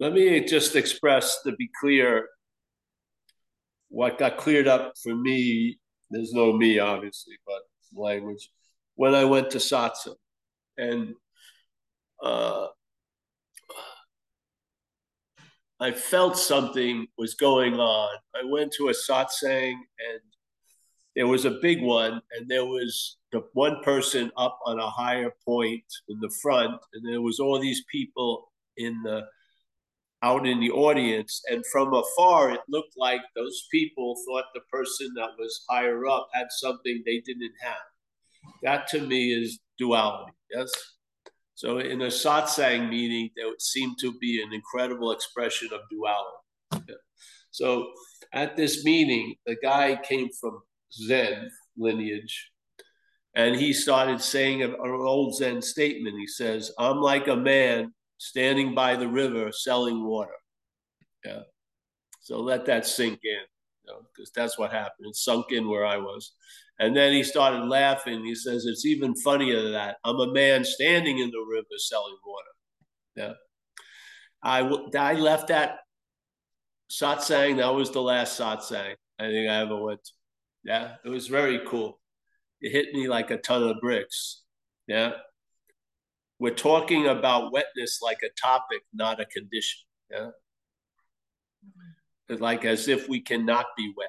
Let me just express to be clear what got cleared up for me. There's no me, obviously, but language. When I went to satsang, and uh, I felt something was going on. I went to a satsang and there was a big one, and there was the one person up on a higher point in the front, and there was all these people in the out in the audience, and from afar it looked like those people thought the person that was higher up had something they didn't have. That to me is duality. Yes. So in a satsang meeting, there would seem to be an incredible expression of duality. So at this meeting, the guy came from Zen lineage, and he started saying an old Zen statement. He says, "I'm like a man standing by the river selling water." Yeah. So let that sink in, because you know, that's what happened. It sunk in where I was. And then he started laughing. He says, It's even funnier than that. I'm a man standing in the river selling water. Yeah. I, I left that satsang. That was the last satsang I think I ever went to. Yeah. It was very cool. It hit me like a ton of bricks. Yeah. We're talking about wetness like a topic, not a condition. Yeah. It's like as if we cannot be wet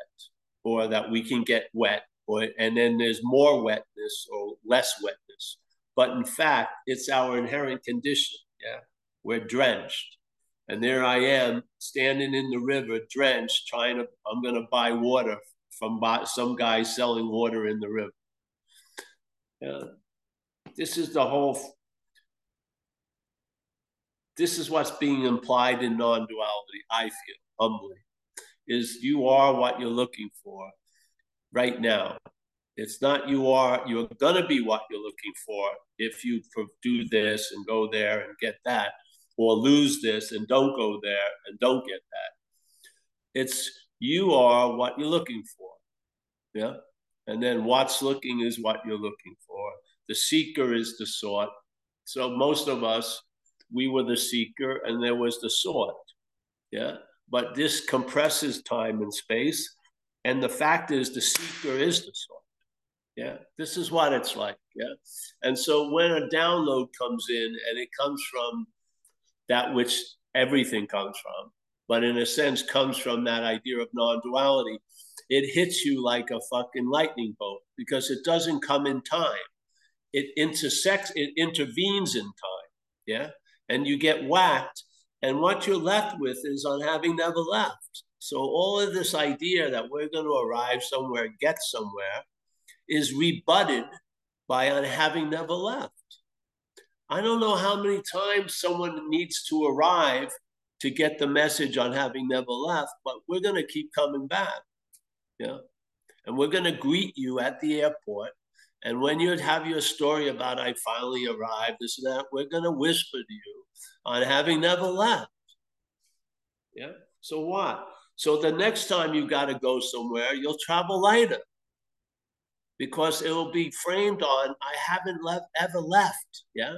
or that we can get wet or, and then there's more wetness or less wetness. But in fact, it's our inherent condition. Yeah, we're drenched, and there I am standing in the river, drenched, trying to. I'm going to buy water from some guy selling water in the river. Yeah, this is the whole. This is what's being implied in non-duality. I feel humbly, is you are what you're looking for right now. It's not you are, you're going to be what you're looking for if you do this and go there and get that, or lose this and don't go there and don't get that. It's you are what you're looking for. Yeah. And then what's looking is what you're looking for. The seeker is the sought. So most of us, we were the seeker and there was the sought. Yeah. But this compresses time and space and the fact is, the seeker is the sought. Yeah, this is what it's like. Yeah. And so when a download comes in and it comes from that which everything comes from, but in a sense comes from that idea of non duality, it hits you like a fucking lightning bolt because it doesn't come in time. It intersects, it intervenes in time. Yeah. And you get whacked. And what you're left with is on having never left. So all of this idea that we're going to arrive somewhere, get somewhere, is rebutted by on having never left. I don't know how many times someone needs to arrive to get the message on having never left, but we're going to keep coming back. Yeah. And we're going to greet you at the airport. And when you have your story about I finally arrived, this and that, we're going to whisper to you on having never left. Yeah. So what? So the next time you got to go somewhere, you'll travel lighter because it will be framed on I haven't left ever left. Yeah.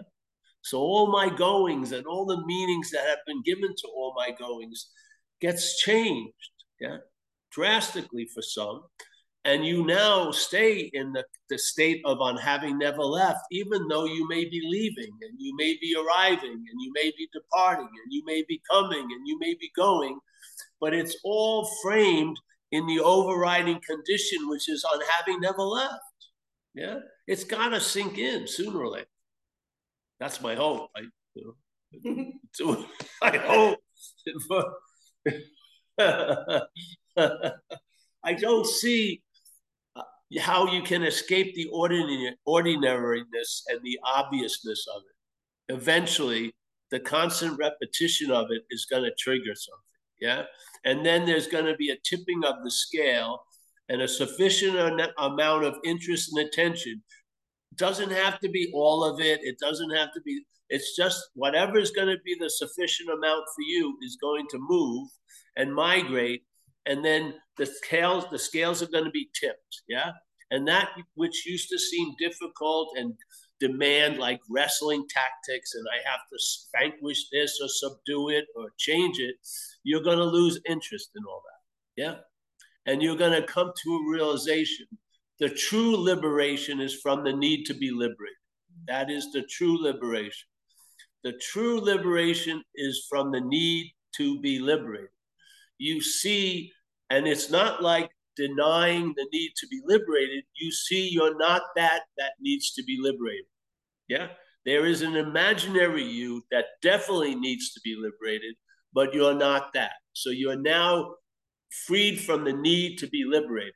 So all my goings and all the meanings that have been given to all my goings gets changed. Yeah. Drastically for some. And you now stay in the, the state of on having never left, even though you may be leaving and you may be arriving and you may be departing and you may be coming and you may be going but it's all framed in the overriding condition, which is on having never left. Yeah, it's got to sink in sooner or later. That's my hope. I, you know, so I hope. I don't see uh, how you can escape the ordinary, ordinariness and the obviousness of it. Eventually, the constant repetition of it is going to trigger something. Yeah. And then there's going to be a tipping of the scale and a sufficient amount of interest and attention. Doesn't have to be all of it. It doesn't have to be, it's just whatever is going to be the sufficient amount for you is going to move and migrate. And then the scales, the scales are going to be tipped. Yeah. And that which used to seem difficult and demand like wrestling tactics and I have to vanquish this or subdue it or change it, you're going to lose interest in all that. Yeah. And you're going to come to a realization the true liberation is from the need to be liberated. That is the true liberation. The true liberation is from the need to be liberated. You see, and it's not like denying the need to be liberated, you see you're not that that needs to be liberated. Yeah? There is an imaginary you that definitely needs to be liberated, but you're not that. So you're now freed from the need to be liberated.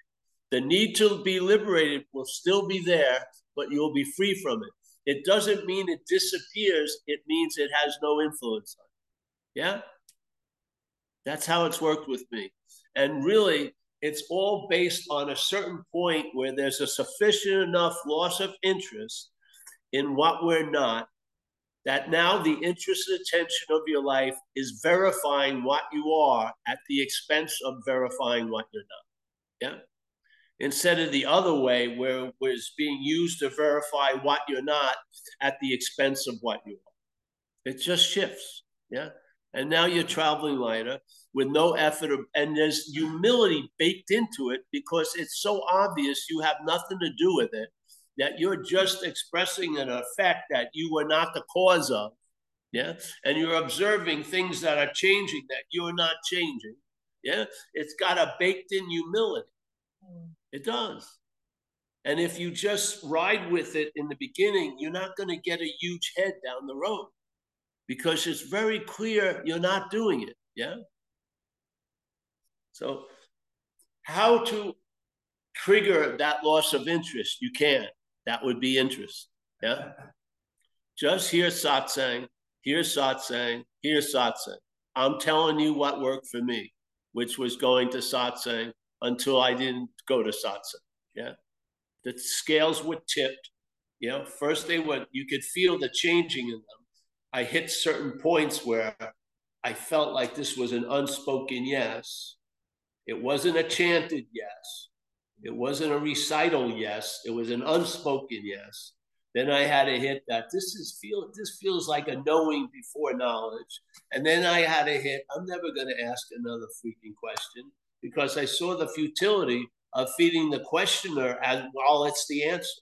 The need to be liberated will still be there, but you'll be free from it. It doesn't mean it disappears, it means it has no influence on it. Yeah? That's how it's worked with me. And really, it's all based on a certain point where there's a sufficient enough loss of interest in what we're not that now the interest and attention of your life is verifying what you are at the expense of verifying what you're not. Yeah. Instead of the other way where it was being used to verify what you're not at the expense of what you are. It just shifts. Yeah. And now you're traveling lighter with no effort, and there's humility baked into it because it's so obvious you have nothing to do with it, that you're just expressing an effect that you were not the cause of. Yeah. And you're observing things that are changing that you're not changing. Yeah. It's got a baked in humility. Mm. It does. And if you just ride with it in the beginning, you're not going to get a huge head down the road because it's very clear you're not doing it. Yeah. So, how to trigger that loss of interest? You can't. That would be interest. Yeah. Just hear satsang, hear satsang, hear satsang. I'm telling you what worked for me, which was going to satsang until I didn't go to satsang. Yeah. The scales were tipped. You know, first they went, you could feel the changing in them. I hit certain points where I felt like this was an unspoken yes. It wasn't a chanted yes. It wasn't a recital yes. It was an unspoken yes. Then I had to hit that. This is feel. This feels like a knowing before knowledge. And then I had to hit. I'm never to ask another freaking question because I saw the futility of feeding the questioner as while it's the answer.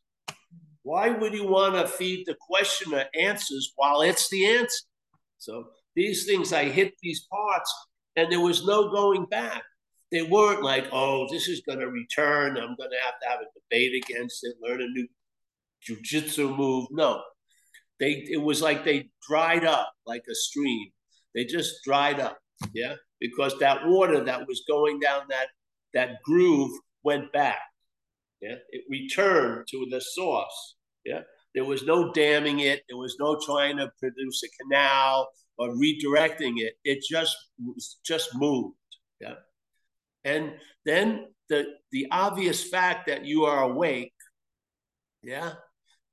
Why would you want to feed the questioner answers while it's the answer? So these things, I hit these parts, and there was no going back. They weren't like, oh, this is going to return. I'm going to have to have a debate against it, learn a new jujitsu move. No, they. It was like they dried up like a stream. They just dried up. Yeah, because that water that was going down that that groove went back. Yeah, it returned to the source. Yeah, there was no damming it. There was no trying to produce a canal or redirecting it. It just just moved. Yeah, and then the the obvious fact that you are awake. Yeah,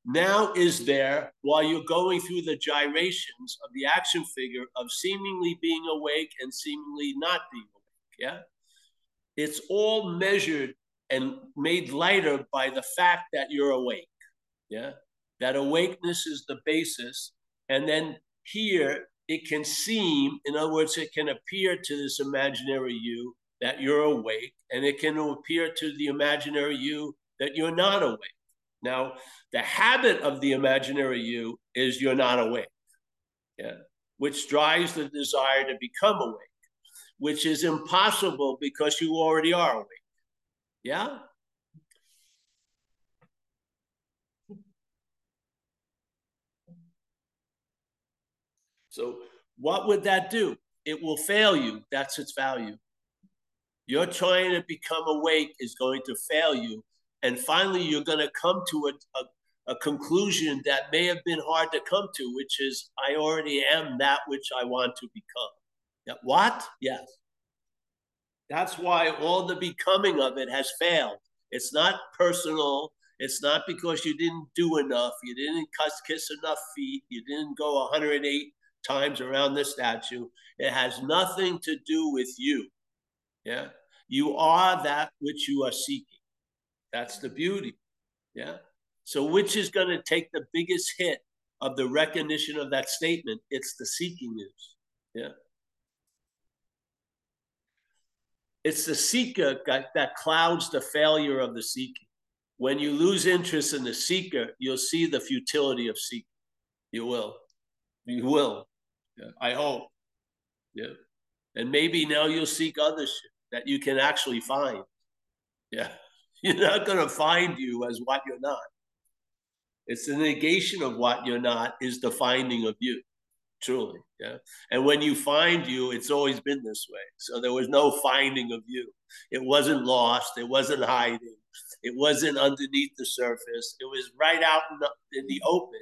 now is there while you're going through the gyrations of the action figure of seemingly being awake and seemingly not being awake. Yeah. It's all measured and made lighter by the fact that you're awake. Yeah. That awakeness is the basis. And then here it can seem, in other words, it can appear to this imaginary you that you're awake, and it can appear to the imaginary you that you're not awake. Now, the habit of the imaginary you is you're not awake, yeah, which drives the desire to become awake, which is impossible because you already are awake. Yeah? So, what would that do? It will fail you. That's its value. You're trying to become awake is going to fail you and finally you're going to come to a, a, a, conclusion that may have been hard to come to which is i already am that which i want to become. Yeah, what? Yes. That's why all the becoming of it has failed. It's not personal. It's not because you didn't do enough you didn't kiss, kiss enough feet you didn't go 108 times around the statue. It has nothing to do with you. Yeah? You are that which you are seeking that's the beauty. Yeah. So, which is going to take the biggest hit of the recognition of that statement? It's the seeking is. Yeah. It's the seeker that, that clouds the failure of the seeking. When you lose interest in the seeker, you'll see the futility of seeking. You will. You will. Yeah. I hope. Yeah. And maybe now you'll seek other shit that you can actually find. Yeah. You're not going to find you as what you're not. It's the negation of what you're not is the finding of you, truly. Yeah. And when you find you, it's always been this way. So there was no finding of you. It wasn't lost. It wasn't hiding. It wasn't underneath the surface. It was right out in the, in the open.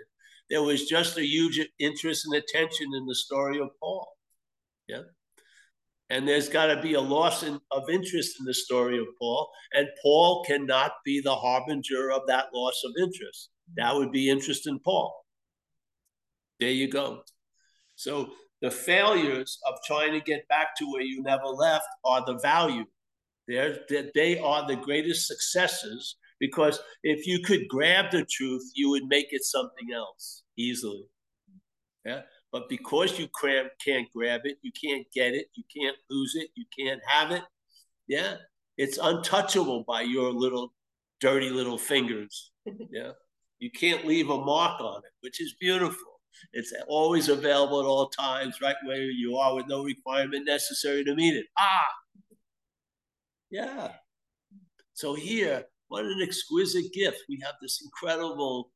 There was just a huge interest and attention in the story of Paul. Yeah. And there's got to be a loss in, of interest in the story of Paul. And Paul cannot be the harbinger of that loss of interest. That would be interest in Paul. There you go. So the failures of trying to get back to where you never left are the value. They're, they are the greatest successes because if you could grab the truth, you would make it something else easily. Yeah. But because you cram, can't grab it, you can't get it, you can't lose it, you can't have it. Yeah. It's untouchable by your little dirty little fingers. Yeah. You can't leave a mark on it, which is beautiful. It's always available at all times, right where you are, with no requirement necessary to meet it. Ah, yeah. So here, what an exquisite gift. We have this incredible.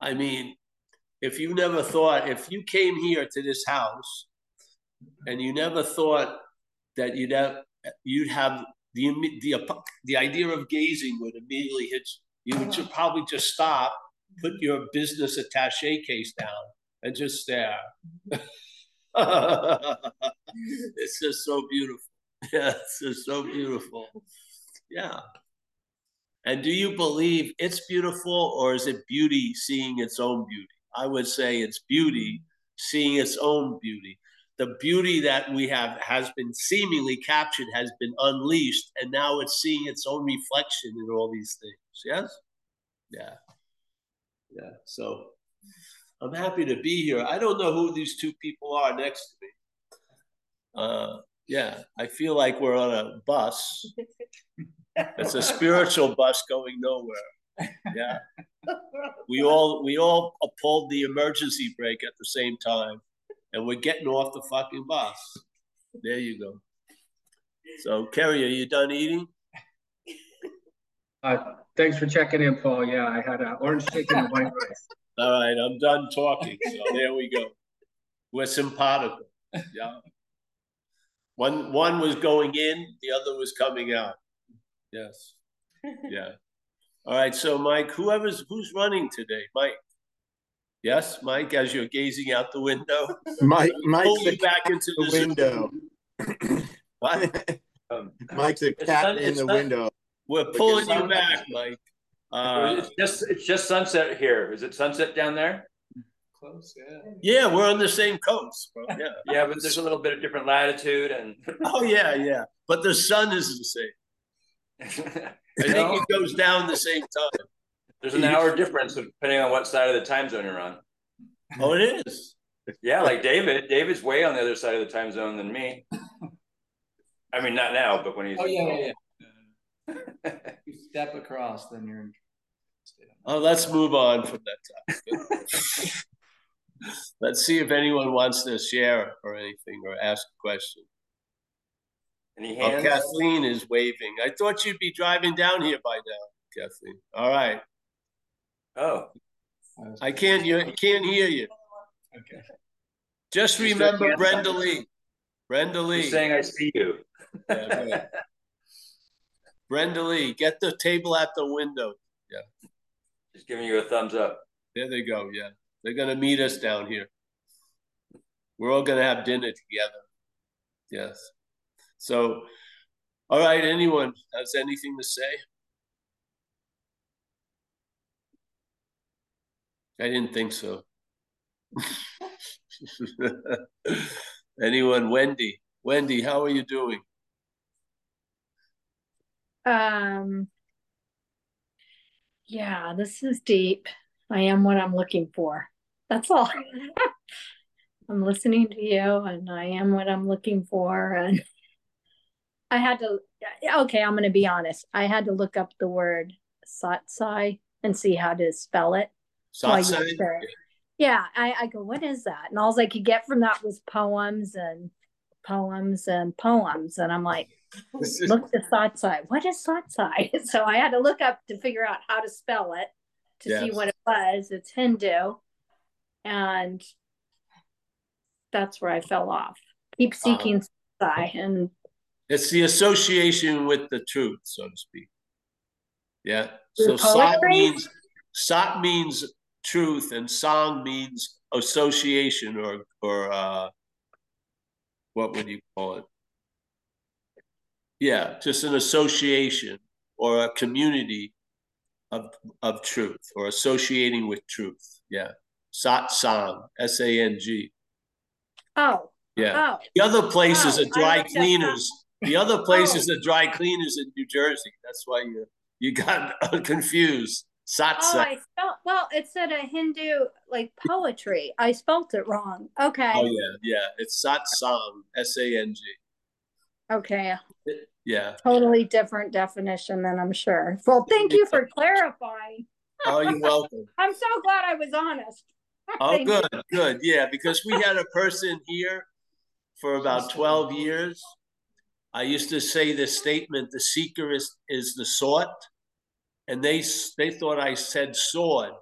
I mean, if you never thought, if you came here to this house and you never thought that you'd have, you'd have the, the, the idea of gazing would immediately hit you, you would probably just stop put your business attache case down and just stare. it's just so beautiful. Yeah, it's just so beautiful. Yeah. And do you believe it's beautiful or is it beauty seeing its own beauty? I would say it's beauty seeing its own beauty. The beauty that we have has been seemingly captured, has been unleashed, and now it's seeing its own reflection in all these things. Yes? Yeah yeah. So I'm happy to be here. I don't know who these two people are next to me. Uh, yeah, I feel like we're on a bus. It's a spiritual bus going nowhere. Yeah. We all we all pulled the emergency brake at the same time, and we're getting off the fucking bus. There you go. So, Kerry, are you done eating? Uh, thanks for checking in, Paul. Yeah, I had an orange chicken and white rice. All right, I'm done talking. So there we go. We're simpatico. Yeah. One one was going in, the other was coming out. Yes. Yeah. All right. So Mike, whoever's who's running today, Mike. Yes, Mike, as you're gazing out the window. Mike, Mike's pull you back into the, the window. what? Mike's a cat in the window. We're pulling you back, Mike. Uh, it's just it's just sunset here. Is it sunset down there? Close, yeah. Yeah, we're on the same coast, bro. Yeah. yeah, but there's a little bit of different latitude and Oh yeah, yeah. But the sun is the same. I think it goes down the same time. There's an hour difference depending on what side of the time zone you're on. Oh, it is. Yeah, like David. David's way on the other side of the time zone than me. I mean, not now, but when he's. Oh yeah, yeah, yeah you step across, then you're in. Oh, let's move on from that topic. let's see if anyone wants to share or anything or ask a question. Any oh, hands? Oh, Kathleen is waving. I thought you'd be driving down here by now, Kathleen. All right. Oh. I can't you can't hear you. Okay. Just remember Brenda Lee. Brenda Lee. You're saying I see you. yeah, Brenda Lee, get the table at the window. Yeah. Just giving you a thumbs up. There they go. Yeah. They're going to meet us down here. We're all going to have dinner together. Yes. So, all right. Anyone has anything to say? I didn't think so. Anyone? Wendy. Wendy, how are you doing? Um, Yeah, this is deep. I am what I'm looking for. That's all. I'm listening to you and I am what I'm looking for. And I had to, okay, I'm going to be honest. I had to look up the word satsai and see how to spell it. Satsai? Yeah, I, I go, what is that? And all I could get from that was poems and poems and poems. And I'm like, look the satsai. What is satsai? So I had to look up to figure out how to spell it to yes. see what it was. It's Hindu. And that's where I fell off. Keep uh-huh. seeking uh, and it's the association with the truth, so to speak. Yeah. So sat means sat means truth, and song means association, or or uh, what would you call it? Yeah, just an association or a community of of truth, or associating with truth. Yeah, sat sang, S A N G. Oh. Yeah. Oh. The other places oh, are dry cleaners. The other place oh. are dry cleaners in New Jersey. That's why you you got confused. Satsang. Oh, I spelled well. It said a Hindu like poetry. I spelt it wrong. Okay. Oh yeah, yeah. It's satsang. S A N G. Okay. yeah. Totally different definition than I'm sure. Well, thank you for clarifying. Oh, you're welcome. I'm so glad I was honest. Oh, good, good. Yeah, because we had a person here for about 12 years. I used to say this statement the seeker is, is the sought. And they, they thought I said sword,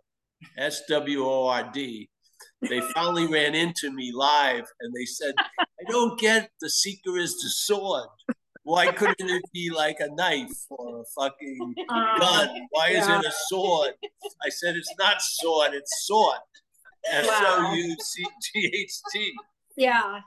S W O R D. They finally ran into me live and they said, I don't get the seeker is the sword. Why couldn't it be like a knife or a fucking gun? Oh, Why yeah. is it a sword? I said, it's not sword, it's sword. S O U C G H T. Yeah.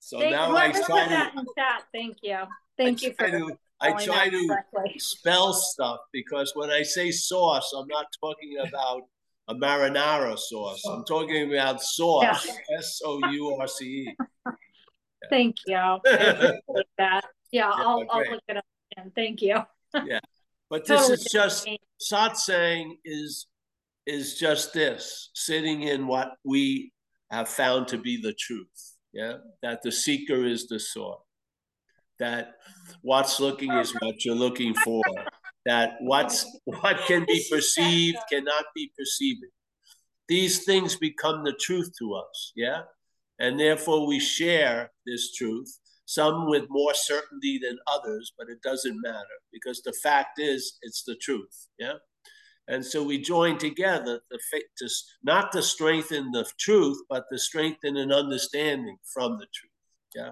So Thank, now I try to. That in chat. Thank you. Thank I you for. To, I try to correctly. spell stuff because when I say sauce, I'm not talking about a marinara sauce. I'm talking about sauce. S O U R C E. Thank you. That. Yeah, yeah I'll, I'll look it up again. Thank you. yeah, but this totally is just satsang is is just this sitting in what we have found to be the truth. Yeah, that the seeker is the sought. That what's looking is what you're looking for. That what's what can be perceived cannot be perceived. These things become the truth to us. Yeah, and therefore we share this truth. Some with more certainty than others, but it doesn't matter because the fact is, it's the truth. Yeah. And so we join together to, to not to strengthen the truth, but to strengthen an understanding from the truth. Yeah.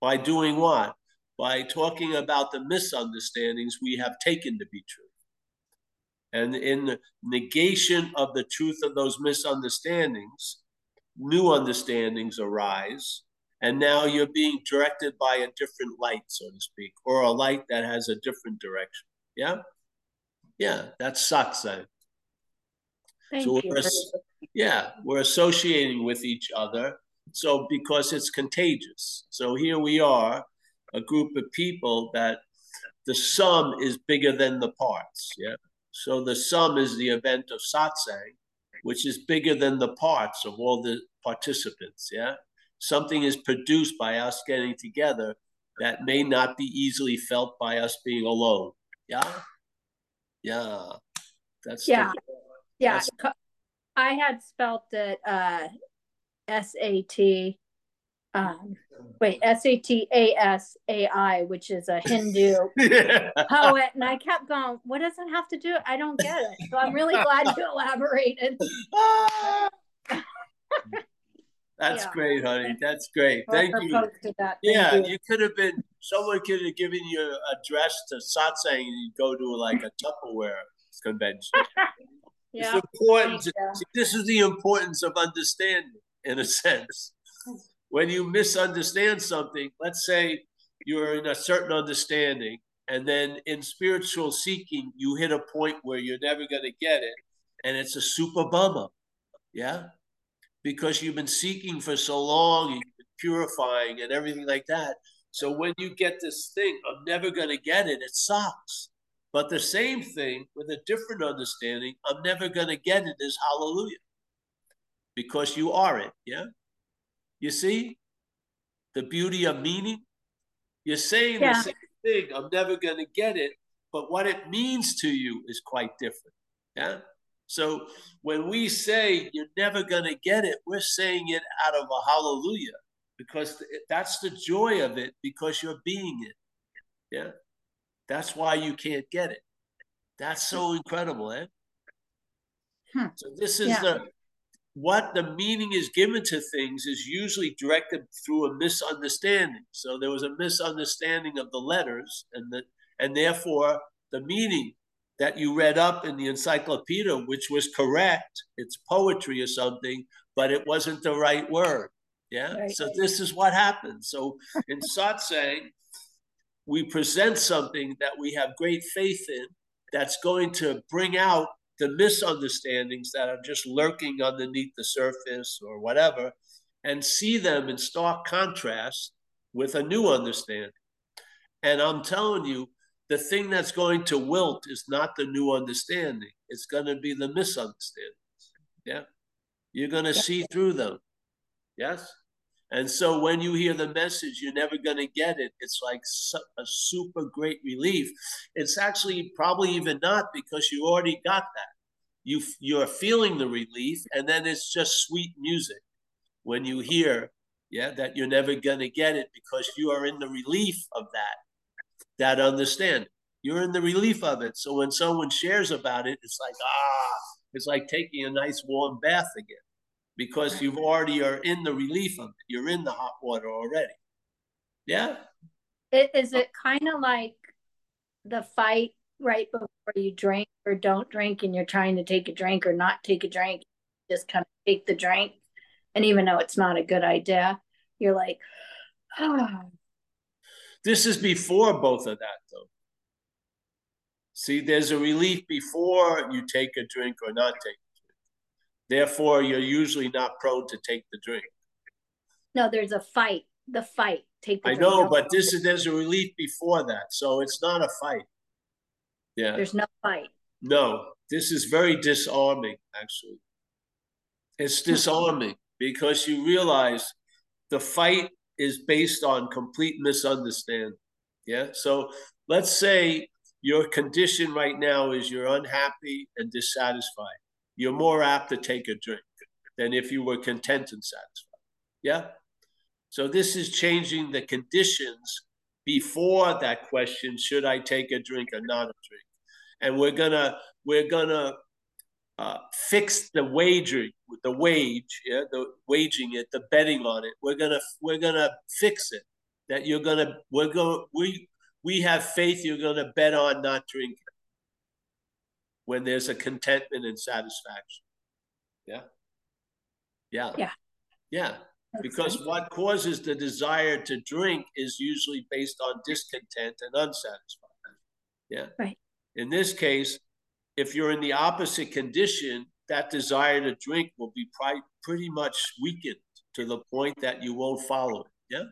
By doing what? By talking about the misunderstandings we have taken to be true. And in the negation of the truth of those misunderstandings, new understandings arise. And now you're being directed by a different light, so to speak, or a light that has a different direction. Yeah. Yeah, that's satsang. Thank so. We're, yeah, we're associating with each other. So because it's contagious. So here we are, a group of people that the sum is bigger than the parts. Yeah. So the sum is the event of satsang, which is bigger than the parts of all the participants. Yeah. Something is produced by us getting together that may not be easily felt by us being alone. Yeah. Yeah. That's yeah. The, yeah. That's... I had spelt it uh S A T um wait, S A T A S A I, which is a Hindu yeah. poet. And I kept going, what does it have to do? I don't get it. So I'm really glad you elaborated. That's yeah. great, honey. That's great. Thank you. Thank yeah, you. you. could have been. Someone could have given you a dress to satsang, and you go to like a Tupperware convention. yeah. It's important. To, see, this is the importance of understanding, in a sense. When you misunderstand something, let's say you're in a certain understanding, and then in spiritual seeking, you hit a point where you're never going to get it, and it's a super bummer. Yeah because you've been seeking for so long and purifying and everything like that. So when you get this thing, I'm never going to get it, it sucks. But the same thing with a different understanding, I'm never going to get it is hallelujah. Because you are it. Yeah. You see the beauty of meaning? You're saying yeah. the same thing. I'm never going to get it. But what it means to you is quite different. Yeah. So when we say you're never going to get it, we're saying it out of a hallelujah because that's the joy of it because you're being it. Yeah. That's why you can't get it. That's so incredible, eh? Hmm. So this is yeah. the what the meaning is given to things is usually directed through a misunderstanding. So there was a misunderstanding of the letters and the and therefore the meaning that you read up in the encyclopedia, which was correct, it's poetry or something, but it wasn't the right word. Yeah. Right. So this is what happens. So in satsang, we present something that we have great faith in that's going to bring out the misunderstandings that are just lurking underneath the surface or whatever and see them in stark contrast with a new understanding. And I'm telling you, the thing that's going to wilt is not the new understanding, it's going to be the misunderstandings. Yeah. You're going to see through them. Yes. And so when you hear the message, you're never going to get it. It's like a super great relief. It's actually probably even not because you already got that. You you're feeling the relief, and then it's just sweet music when you hear, yeah, that you're never going to get it because you are in the relief of that, that understanding. You're in the relief of it. So when someone shares about it, it's like ah, it's like taking a nice warm bath again because you've already are in the relief of it. You're in the hot water already. Yeah. Is it kind of like the fight right before you drink or don't drink and you're trying to take a drink or not take a drink? Just kind of take the drink. And even though it's not a good idea, you're like, oh. This is before both of that, though. See, there's a relief before you take a drink or not take Therefore, you're usually not prone to take the drink. No, there's a fight. The fight. Take the I drink. know, but this is there's a relief before that, so it's not a fight. Yeah. There's no fight. No, this is very disarming, actually. It's hmm. disarming because you realize the fight is based on complete misunderstanding. Yeah. So let's say your condition right now is you're unhappy and dissatisfied you're more apt to take a drink than if you were content and satisfied. Yeah? So this is changing the conditions before that question should I take a drink or not a drink? And we're gonna we're gonna uh, fix the wagering, the wage, yeah, the waging it, the betting on it. We're gonna we're gonna fix it. That you're gonna we're going we we have faith you're gonna bet on not drinking when there's a contentment and satisfaction. Yeah. Yeah. Yeah. Yeah. because what causes the desire to drink is usually based on discontent and unsatisfied. Yeah. Right. In this case, if you're in the opposite condition, that desire to drink will be pretty much weakened to the point that you won't follow it. Yeah.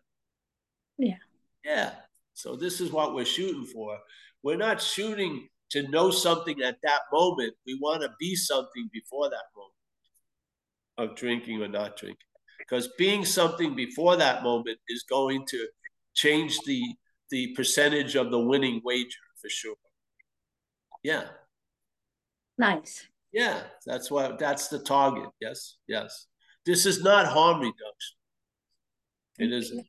Yeah. Yeah. So this is what we're shooting for. We're not shooting to know something at that moment. We want to be something before that moment of drinking or not drinking. Because being something before that moment is going to change the the percentage of the winning wager for sure. Yeah. Nice. Yeah, that's what that's the target. Yes, yes. This is not harm reduction. It isn't.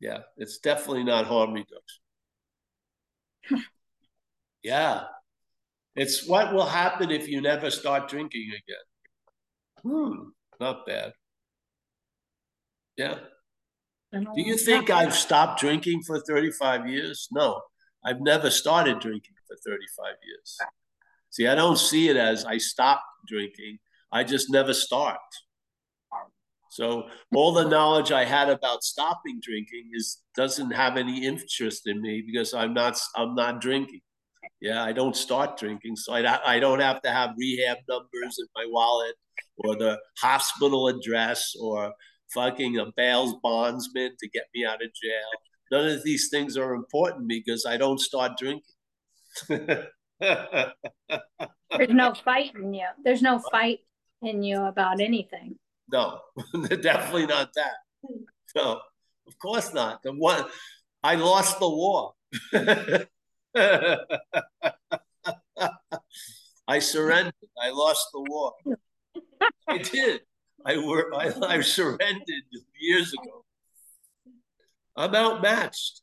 Yeah, it's definitely not harm reduction. yeah. It's what will happen if you never start drinking again. Hmm, not bad. Yeah. Do you think I've stopped drinking for 35 years? No, I've never started drinking for 35 years. See, I don't see it as I stopped drinking. I just never start. So all the knowledge I had about stopping drinking is doesn't have any interest in me because I'm not I'm not drinking. Yeah, I don't start drinking, so I, I don't have to have rehab numbers in my wallet or the hospital address or fucking a bail bondsman to get me out of jail. None of these things are important because I don't start drinking. There's no fight in you. There's no fight in you about anything. No, definitely not that. No, of course not. The one I lost the war. I surrendered. I lost the war. I did. I were I, I surrendered years ago. I'm outmatched.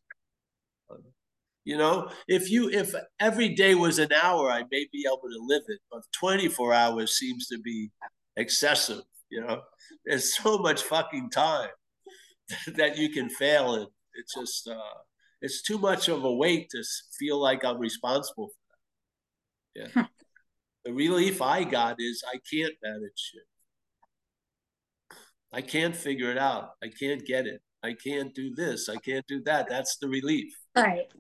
You know, if you if every day was an hour, I may be able to live it, but 24 hours seems to be excessive. You know, there's so much fucking time that you can fail in. It's just uh, it's too much of a weight to feel like I'm responsible for that. Yeah. the relief I got is I can't manage shit. I can't figure it out. I can't get it. I can't do this. I can't do that. That's the relief. Right.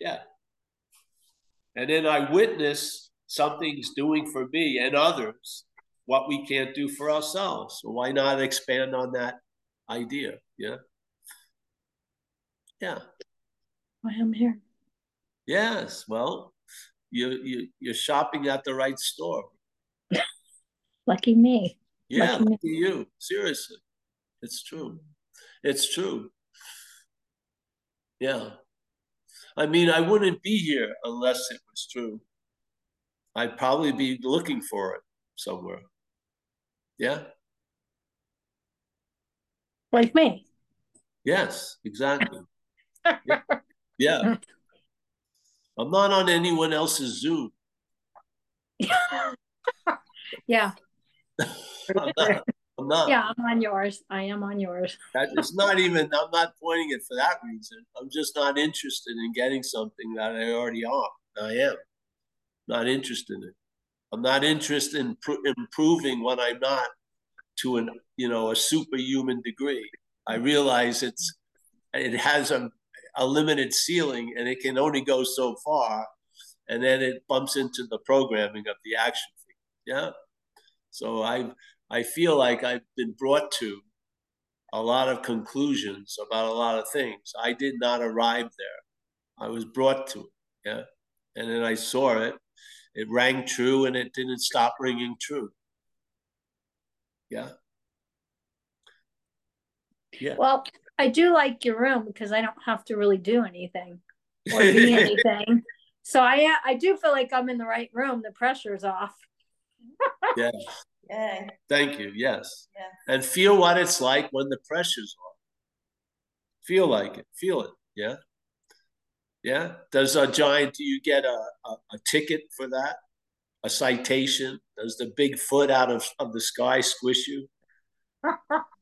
Yeah. And then I witness something's doing for me and others what we can't do for ourselves. So why not expand on that idea? Yeah. Yeah. Why I'm here. Yes. Well, you you you're shopping at the right store. Lucky me. Yeah, Lucky me. you. Seriously. It's true. It's true. Yeah. I mean, I wouldn't be here unless it was true. I'd probably be looking for it somewhere. Yeah. Like me. Yes, exactly. yeah. Yeah. Mm. I'm not on anyone else's Zoom. yeah. I'm not. I'm not. Yeah, I'm on yours. I am on yours. That, it's not even, I'm not pointing it for that reason. I'm just not interested in getting something that I already are. I am not interested in it. I'm not interested in pr- improving what I'm not to an, you know, a superhuman degree. I realize it's, it has a, a limited ceiling and it can only go so far. And then it bumps into the programming of the action figure. Yeah. So I I feel like I've been brought to a lot of conclusions about a lot of things. I did not arrive there. I was brought to it. Yeah. And then I saw it. It rang true and it didn't stop ringing true. Yeah. Yeah. Well, I do like your room because I don't have to really do anything or be anything. So I uh, I do feel like I'm in the right room. The pressure's off. yeah. Yeah. Thank you. Yes. Yeah. And feel what it's like when the pressure's off. Feel like it. Feel it. Yeah. Yeah. Does a giant, do you get a, a, a ticket for that? A citation? Does the big foot out of, of the sky squish you?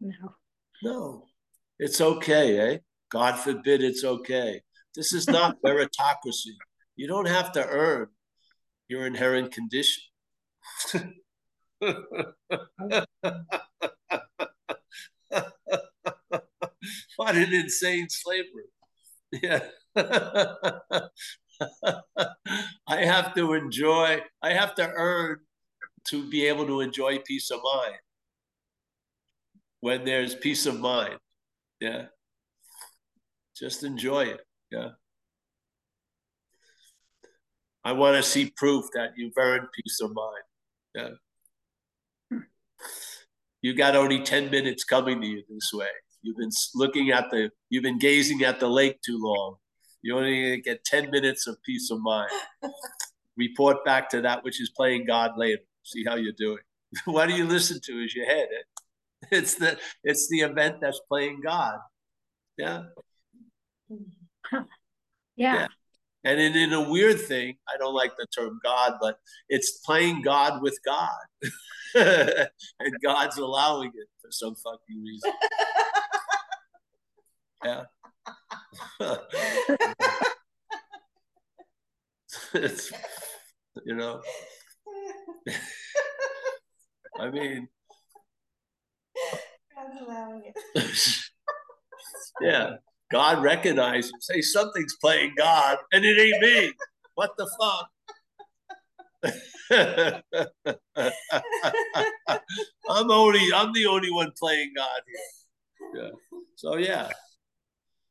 no. No. It's okay, eh? God forbid it's okay. This is not meritocracy. You don't have to earn your inherent condition. what an insane slavery. Yeah. I have to enjoy, I have to earn to be able to enjoy peace of mind. When there's peace of mind. Yeah. Just enjoy it. Yeah. I want to see proof that you've earned peace of mind. Yeah. You got only 10 minutes coming to you this way. You've been looking at the, you've been gazing at the lake too long. You only get 10 minutes of peace of mind. Report back to that which is playing God later. See how you're doing. what do you listen to is your head. Eh? It's the, it's the event that's playing God. Yeah. yeah. yeah. And in, in a weird thing, I don't like the term God, but it's playing God with God. and God's allowing it for some fucking reason. yeah. it's, you know, I mean, God's allowing it. yeah. God recognizes, say something's playing God, and it ain't me. What the fuck? I'm only I'm the only one playing God here. Yeah. So yeah.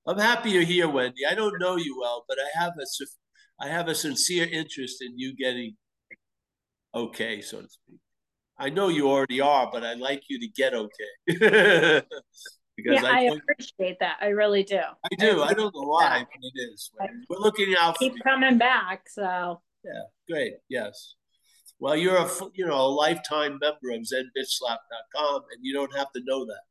I'm happy you're here, Wendy. I don't know you well, but I have a I have a sincere interest in you getting okay, so to speak. I know you already are, but I'd like you to get okay. because Yeah, I, I appreciate that. I really do. I do. I don't know why, but it is. We're looking out for Keep you. coming back, so Yeah, great. Yes. Well, you're a you know a lifetime member of ZenBitchSlap.com, and you don't have to know that.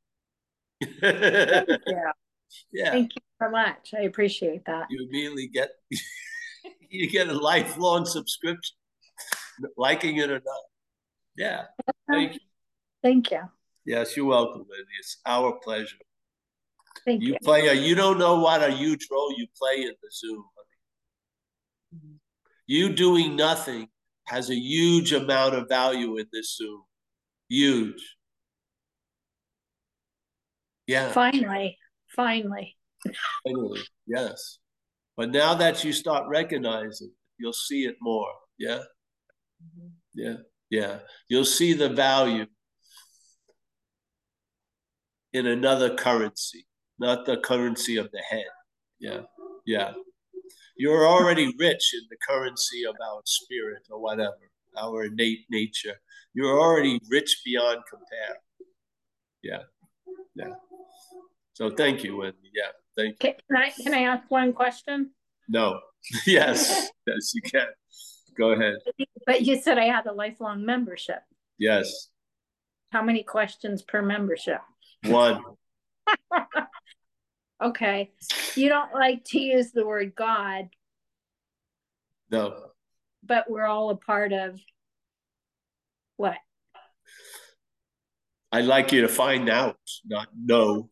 yeah. yeah, Thank you so much. I appreciate that. you immediately get you get a lifelong subscription, liking it or not. Yeah. Uh-huh. Thank you. Thank you. Yes, you're welcome, Wendy. It's our pleasure. Thank you. You play a you don't know what a huge role you play in the Zoom. honey. You doing nothing has a huge amount of value in this Zoom. Huge. Yeah, Finally, finally. finally, yes. But now that you start recognizing, you'll see it more. Yeah, mm-hmm. yeah, yeah. You'll see the value in another currency, not the currency of the head. Yeah, yeah. You're already rich in the currency of our spirit or whatever, our innate nature. You're already rich beyond compare. Yeah, yeah. So thank you, Wendy. Yeah, thank you. Can can I can I ask one question? No. yes, yes, you can. Go ahead. But you said I had a lifelong membership. Yes, How many questions per membership? one. Okay. You don't like to use the word God, No, but we're all a part of what? I'd like you to find out, not know.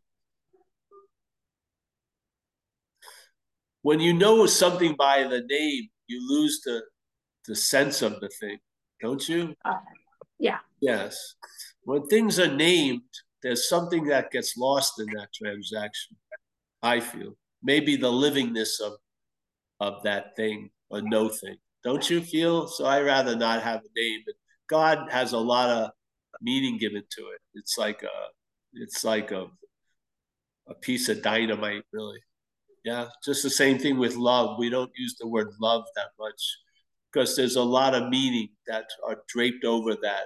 When you know something by the name, you lose the the sense of the thing, don't you? Uh, yeah. Yes. When things are named, there's something that gets lost in that transaction. I feel maybe the livingness of of that thing or no thing. Don't you feel? So I rather not have a name. But God has a lot of meaning given to it. It's like a it's like a a piece of dynamite, really. Yeah. Just the same thing with love. We don't use the word love that much because there's a lot of meaning that are draped over that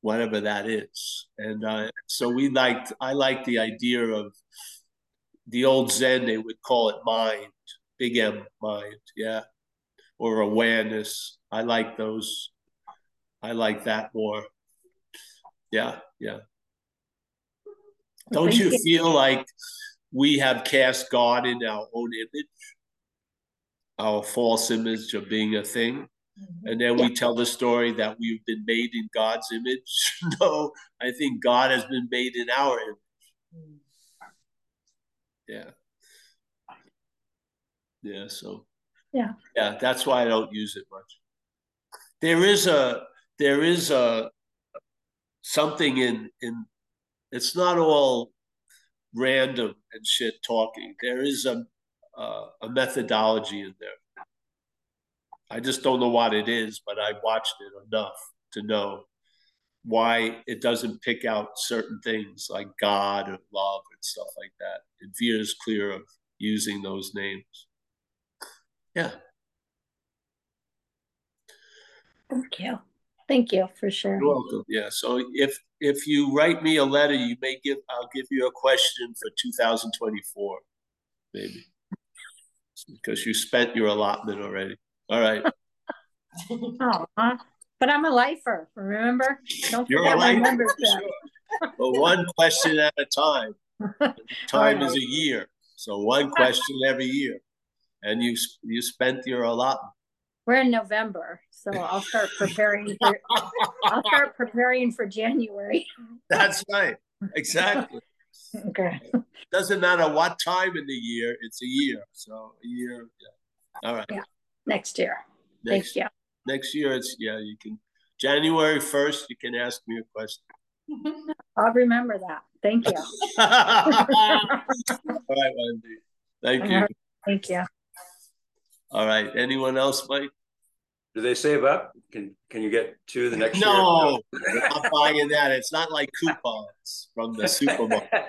whatever that is. And uh, so we liked, I like the idea of the old Zen, they would call it mind, big M mind, yeah, or awareness. I like those. I like that more. Yeah, yeah. Don't you you. feel like we have cast God in our own image? Our false image of being a thing? Mm-hmm. and then we tell the story that we've been made in God's image. no, I think God has been made in our image. Mm. Yeah. Yeah, so Yeah. Yeah, that's why I don't use it much. There is a there is a something in in it's not all random and shit talking. There is a uh, a methodology in there. I just don't know what it is, but I watched it enough to know why it doesn't pick out certain things like God or love and stuff like that. It veers clear of using those names. Yeah. Thank you. Thank you for sharing. You're welcome. Yeah. So if if you write me a letter, you may give I'll give you a question for 2024, maybe. Because you spent your allotment already. All right. Oh, huh? but I'm a lifer, remember? Don't You're forget a my lifer, membership. sure. But one question at a time. Time is a year. So one question every year. And you you spent your allotment. We're in November, so I'll start preparing for I'll start preparing for January. That's right. Exactly. Okay. Doesn't matter what time in the year, it's a year. So a year. Yeah. All right. Yeah. Next year. Next, Thank you. next year it's yeah, you can January 1st, you can ask me a question. I'll remember that. Thank you. All right, Wendy. Thank you. Thank you. All right. Anyone else, Mike? Do they save up? Can can you get two the next No, I'm buying that. It's not like coupons from the supermarket.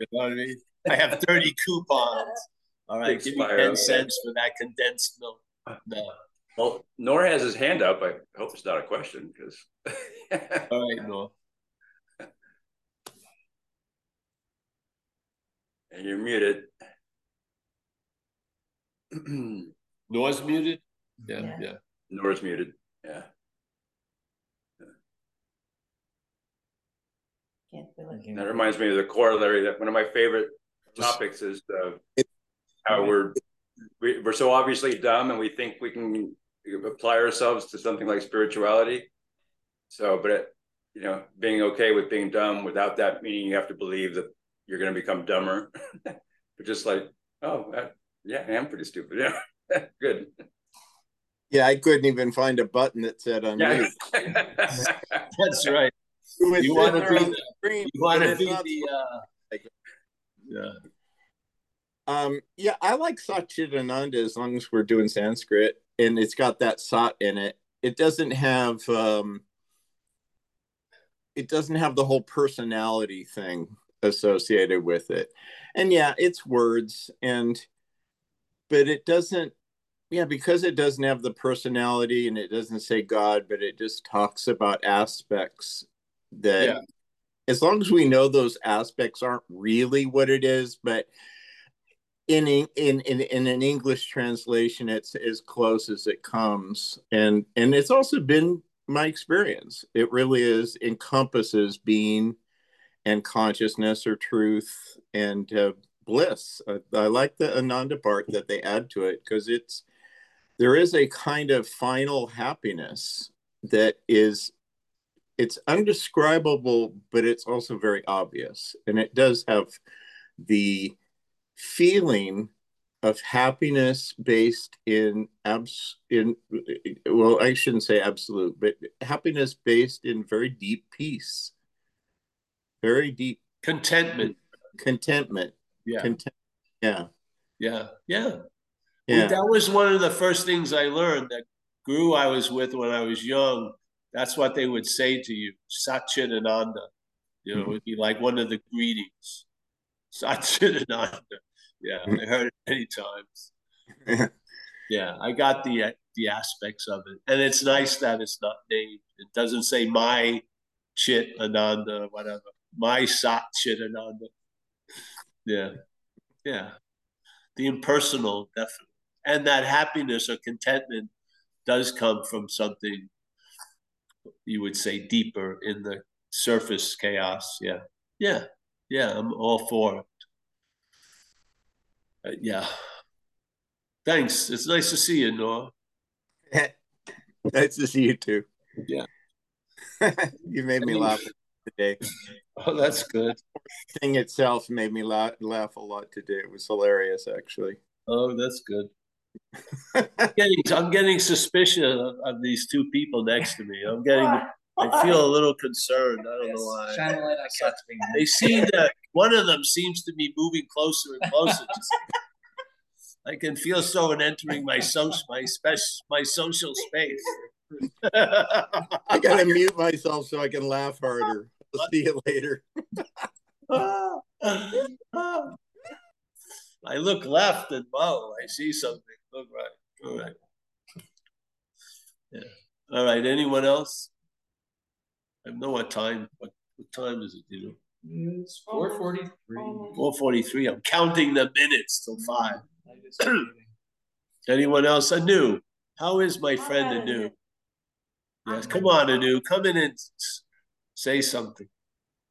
You know what I mean? I have 30 coupons. All right, give me ten okay. cents for that condensed milk. No. Well, Nor has his hand up. I hope it's not a question because. All right, no. And you're muted. Nor's muted? Yeah, Yeah. yeah. Nor's muted. Yeah. Can't feel it. That reminds me of the corollary that one of my favorite topics is uh, how we're we, we're so obviously dumb and we think we can apply ourselves to something like spirituality. So, but it, you know, being okay with being dumb without that meaning you have to believe that you're going to become dumber. but just like, oh, uh, yeah, I am pretty stupid. Yeah, good. Yeah, I couldn't even find a button that said unmute. Yeah. That's right. It You want to sitting be the, the screen, you want to it's be the, uh, yeah. Um, yeah, I like Satchitananda as long as we're doing Sanskrit and it's got that sat in it. It doesn't have um it doesn't have the whole personality thing associated with it. And yeah, it's words and but it doesn't yeah, because it doesn't have the personality and it doesn't say God, but it just talks about aspects that Yeah. as long as we know those aspects aren't really what it is, but in in in in an English translation, it's as close as it comes, and and it's also been my experience. It really is encompasses being and consciousness or truth and uh, bliss. I, I like the Ananda part that they add to it because it's there is a kind of final happiness that is it's undescribable, but it's also very obvious, and it does have the feeling of happiness based in abs in well i shouldn't say absolute but happiness based in very deep peace very deep Contentment. contentment Yeah. content yeah Yeah. Yeah. Yeah That was one of the first things I learned that guru I was with when I was young. That's what they would say to you, Satchitananda. You know, it would be like one of the greetings. Satchitananda. Yeah, I heard it many times. Yeah, I got the the aspects of it, and it's nice that it's not named. It doesn't say my chit Ananda or whatever. My Sat Chit Ananda. Yeah, yeah. The impersonal, definitely, and that happiness or contentment does come from something you would say deeper in the surface chaos. Yeah, yeah, yeah. I'm all for it. Uh, yeah. Thanks. It's nice to see you, Noah. nice to see you too Yeah. you made me laugh today Oh, that's good. thing itself made me laugh, laugh a lot today it was hilarious actually Oh, that's good. I'm getting, I'm getting suspicious of, of these two people next to me. I'm getting, I feel a little concerned. I don't know why. Shine a light on something. They seem to, one of them seems to be moving closer and closer. to I can feel so someone entering my social, my special, my social space. i gotta mute myself so i can laugh harder i'll see you later I look left and whoa, I see something. Look right. All right. Yeah. All right. Anyone else? I know what time. What, what time is it? You know, It's four forty-three. four forty-three. I'm counting the minutes till five. Anyone else? Anu, how is my friend Anu? Yes, come on, Anu, come in and say something.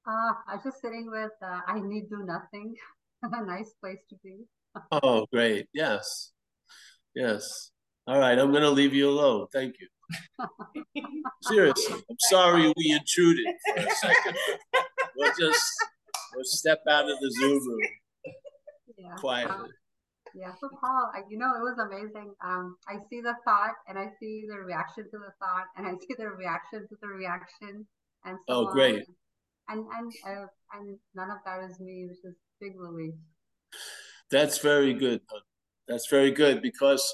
Uh, I'm just sitting with uh, I Need Do Nothing. A nice place to be. Oh, great. Yes. Yes. All right. I'm going to leave you alone. Thank you. Seriously. I'm sorry we intruded for a second. We'll just we'll step out of the Zoom room Yeah. quietly. Yeah. So Paul, I, you know, it was amazing. Um, I see the thought and I see the reaction to the thought and I see the reaction to the reaction and so Oh, on. great. And and uh, and none of that is me, which is big relief. That's very good. That's very good because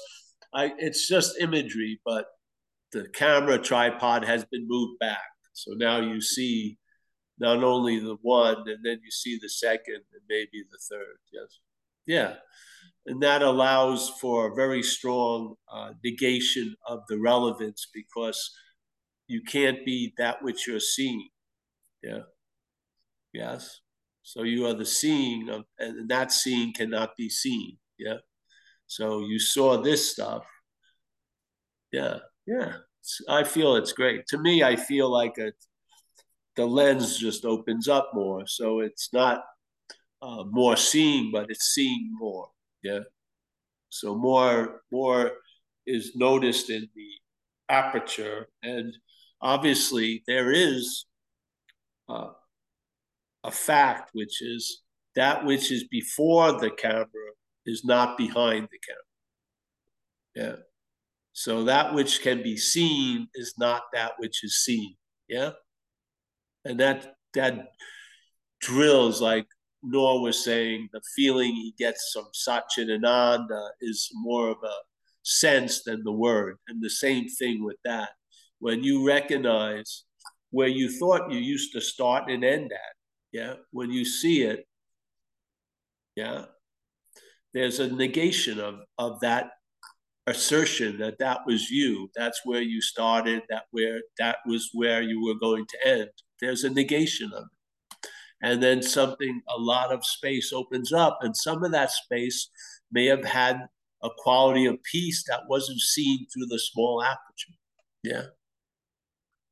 I it's just imagery, but the camera tripod has been moved back. So now you see not only the one and then you see the second and maybe the third. Yes. Yeah. And that allows for a very strong uh, negation of the relevance because you can't be that which you're seeing. Yeah. Yes. So you are the seeing of, and that seeing cannot be seen. Yeah. So you saw this stuff. Yeah. Yeah. I feel it's great. To me, I feel like a, the lens just opens up more. So it's not uh, more seeing, but it's seeing more. Yeah. So more more is noticed in the aperture, and obviously there is uh, a fact, which is that which is before the camera is not behind the camera. Yeah. So that which can be seen is not that which is seen. Yeah. And that that drills like Noor was saying, the feeling he gets from Satchidananda is more of a sense than the word. And the same thing with that. When you recognize where you thought you used to start and end at, yeah, when you see it, yeah, there's a negation of, of that assertion that that was you that's where you started that where that was where you were going to end. There's a negation of it. And then something a lot of space opens up and some of that space may have had a quality of peace that wasn't seen through the small aperture. Yeah.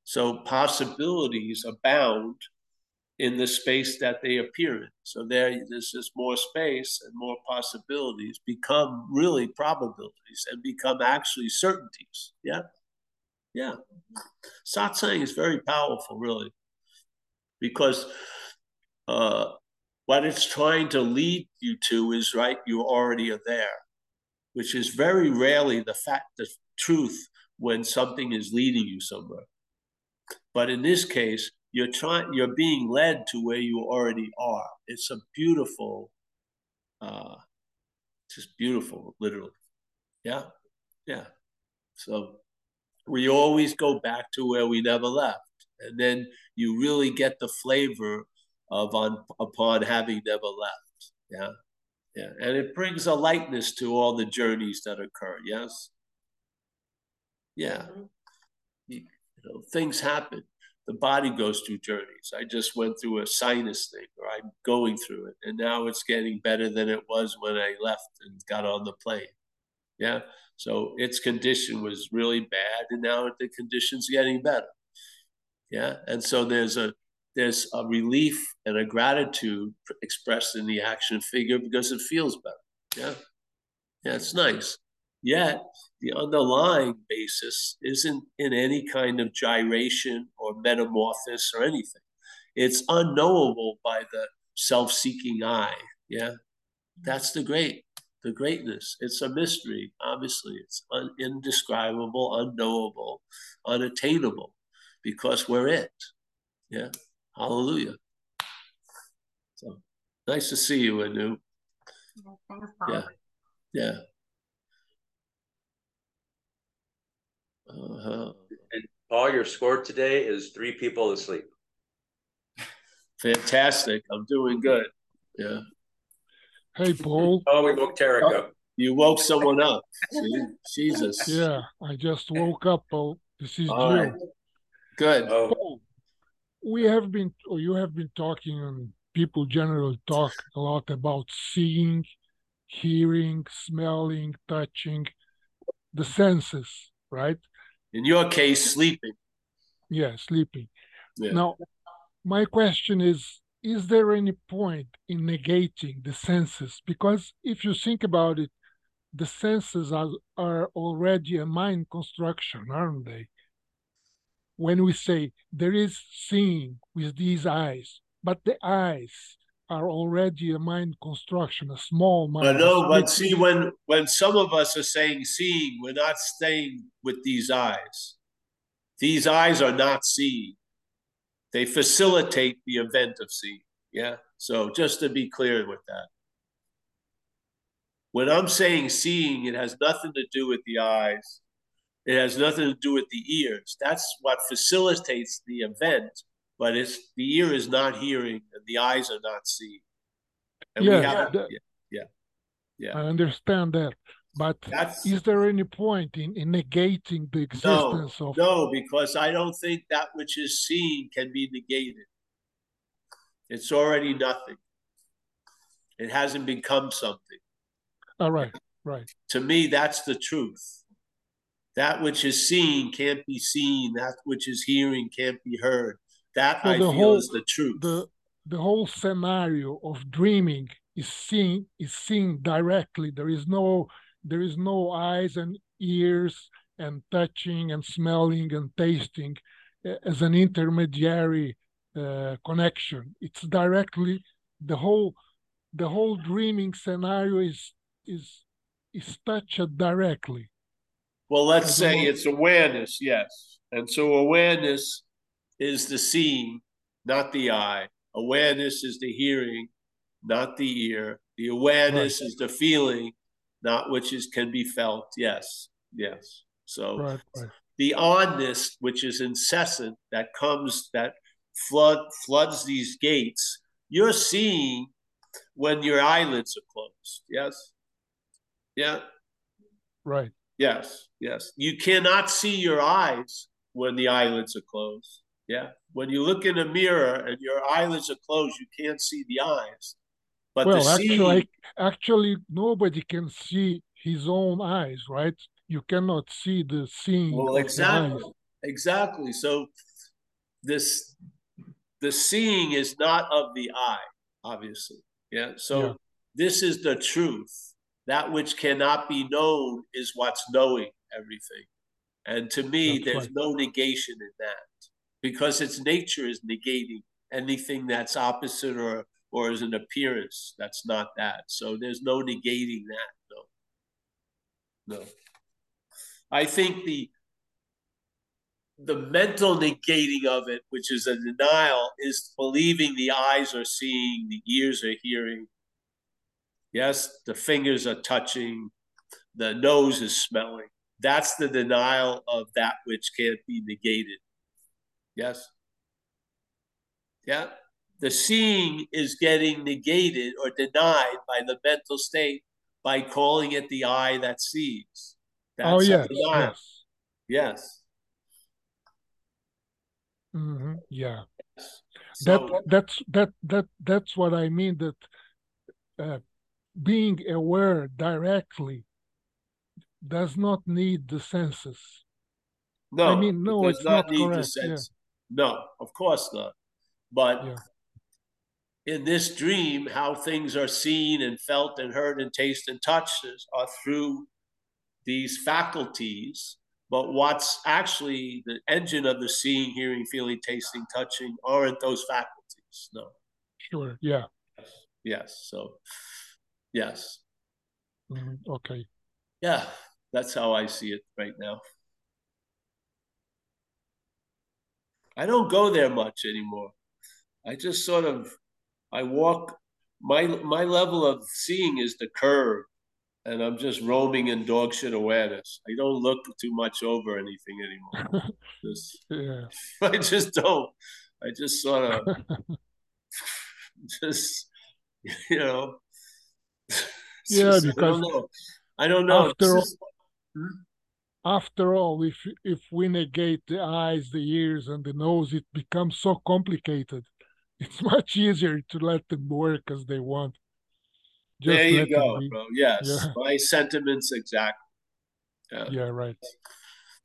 So possibilities abound in the space that they appear in. So there, there's just more space and more possibilities become really probabilities and become actually certainties. Yeah, yeah. Satsang is very powerful, really, because uh, what it's trying to lead you to is right. You already are there, which is very rarely the fact, the truth when something is leading you somewhere. But in this case, you're trying you're being led to where you already are. It's a beautiful uh just beautiful literally. Yeah yeah. So we always go back to where we never left and then you really get the flavor of on upon having never left. Yeah yeah. And it brings a lightness to all the journeys that occur yes? Yeah. You, you know things happen the body goes through journeys. I just went through a sinus thing, or I'm going through it, and now it's getting better than it was when I left and got on the plane. Yeah, so its condition was really bad, and now the condition's getting better. Yeah, and so there's a there's a relief and a gratitude expressed in the action figure because it feels better. Yeah, yeah, it's nice. Yet the underlying basis isn't in any kind of gyration or metamorphosis or anything. It's unknowable by the self-seeking eye. Yeah, that's the great, the greatness. It's a mystery. Obviously, it's un- indescribable, unknowable, unattainable, because we're it. Yeah, hallelujah. So nice to see you, Anu. Yeah. Yeah, Uh-huh. And Paul, your score today is three people asleep. Fantastic. I'm doing good. Yeah. Hey, Paul. Oh, we woke Tarek up. You woke someone up. See? Jesus. Yeah, I just woke up, Paul. This is All Jim. right. Good. Oh, Paul, we have been, or you have been talking, and people generally talk a lot about seeing, hearing, smelling, touching, the senses, right? In your case, sleeping. Yeah, sleeping. Yeah. Now, my question is Is there any point in negating the senses? Because if you think about it, the senses are, are already a mind construction, aren't they? When we say there is seeing with these eyes, but the eyes are already a mind construction, a small mind. I know, but see, when when some of us are saying seeing, we're not staying with these eyes. These eyes are not seeing. They facilitate the event of seeing. Yeah. So just to be clear with that. When I'm saying seeing, it has nothing to do with the eyes. It has nothing to do with the ears. That's what facilitates the event, but it's the ear is not hearing and the eyes are not seeing. And we Yeah, have, the- yeah, yeah. Yeah. I understand that. But That's is there any point in, in negating the no, existence of no, because I don't think that which is seen can be negated. It's already nothing. It hasn't become something. all right, right. To me, that's the truth. That which is seen can't be seen. That which is hearing can't be heard. That So I the feel whole is the truth. the the whole scenario of dreaming is seen is seen directly. There is no there is no eyes and ears and touching and smelling and tasting uh, as an intermediary uh, connection. It's directly the whole the whole dreaming scenario is is is touched directly. Well, let's say it's awareness, yes. And so awareness is the seeing, not the eye. Awareness is the hearing, not the ear. The awareness is the feeling, not which is can be felt. Yes, yes. So Right, right. the onness, which is incessant, that comes that flood floods these gates. You're seeing when your eyelids are closed. Yes. Yeah. Right. Yes, yes. You cannot see your eyes when the eyelids are closed. Yeah. When you look in a mirror and your eyelids are closed, you can't see the eyes. But well, the actually, actually, nobody can see his own eyes, right? You cannot see the seeing well, exactly, exactly. So this the seeing is not of the eye, obviously. Yeah. So Yeah. this is the truth. That which cannot be known is what's knowing everything. And to me, That's there's right. no negation in that because its nature is negating anything that's opposite or or is an appearance that's not that. So there's no negating that. No. No. I think the the mental negating of it, which is a denial, is believing the eyes are seeing, the ears are hearing. Yes, the fingers are touching, the nose is smelling. That's the denial of that which can't be negated. Yes. Yeah. The seeing is getting negated or denied by the mental state by calling it the eye that sees. That's oh yes, yes. Yes. hmm Yeah. So, that that's that that that's what I mean. That uh, being aware directly does not need the senses. no, I mean, no, it does it's not not need the correct, yeah. No, of course not. But Yeah. in this dream, how things are seen and felt and heard and tasted and touched is- are through these faculties. But what's actually the engine of the seeing, hearing, feeling, tasting, touching aren't those faculties. No. Sure. Yeah. Yes. So, yes. Mhm, Okay. Yeah. That's how I see it right now. I don't go there much anymore. I just sort of I walk my my level of seeing is the curve and I'm just roaming in dog shit awareness. I don't look too much over anything anymore. Just, Yeah. I just don't. I just sort of just you know Yeah, just- I because don't know. I don't know. After all- just- hmm? After all, if if we negate the eyes, the ears, and the nose, it becomes so complicated. It's much easier to let them work as they want. Just there you go, bro. Yes, Yeah. my sentiments exactly. Yeah. Uh, yeah. Right.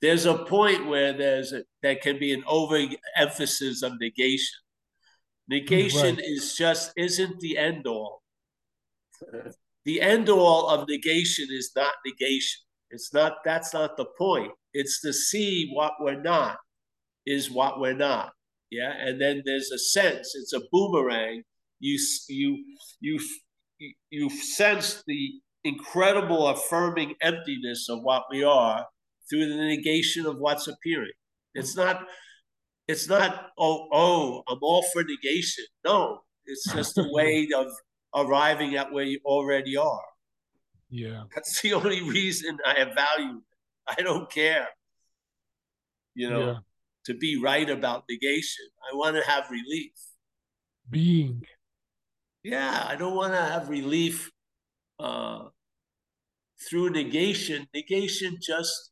there's a point where there's a, there can be an overemphasis of negation. Negation Right. is just isn't the end all. The end all of negation is not negation. It's not that's not the point. It's to see what we're not is what we're not. Yeah, and then there's a sense. It's a boomerang. You you you you, sense the incredible affirming emptiness of what we are through the negation of what's appearing. It's not it's not oh oh I'm all for negation. No, it's just a way of arriving at where you already are. Yeah. That's the only reason I have value. I don't care. You know, Yeah. to be right about negation. I want to have relief. Being. Yeah, I don't want to have relief uh, through negation, negation just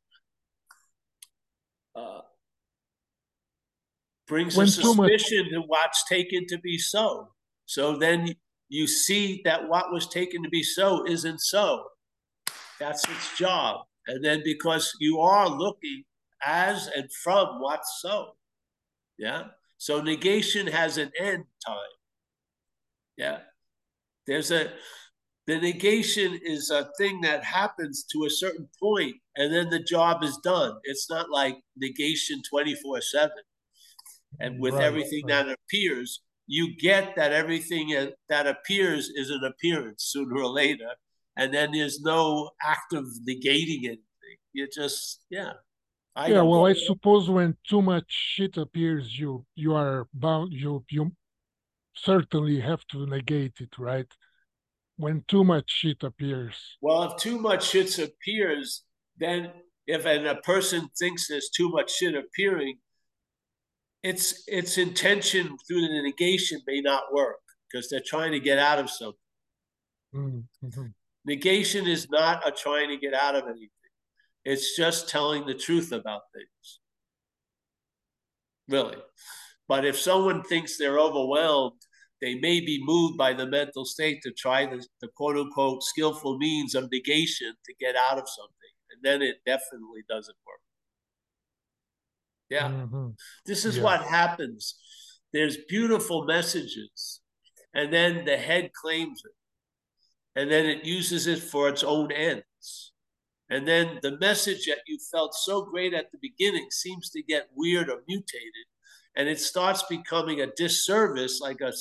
uh, brings When a too much- suspicion to what's taken to be so. So then you see that what was taken to be so isn't so. That's its job. And then because you are looking as and from what's so. Yeah. So negation has an end time. Yeah. There's a, the negation is a thing that happens to a certain point and then the job is done. It's not like negation 24 7. And with Right, everything right. that appears, you get that everything uh, that appears is an appearance sooner or later. And then there's no act of negating anything. You just, yeah. I yeah, well, know. I suppose when too much shit appears, you you are bound you you certainly have to negate it, right? When too much shit appears. Well, if too much shit appears, then if and a person thinks there's too much shit appearing, its its intention through the negation may not work because they're trying to get out of something. Mm, mhm. Negation is not a trying to get out of anything. It's just telling the truth about things. Really. But if someone thinks they're overwhelmed, they may be moved by the mental state to try the, the quote unquote skillful means of negation to get out of something. And then it definitely doesn't work. Yeah. Mhm. This is Yeah. what happens. There's beautiful messages, and then the head claims it, and then it uses it for its own ends. And then the message that you felt so great at the beginning seems to get weird or mutated, and it starts becoming a disservice, like a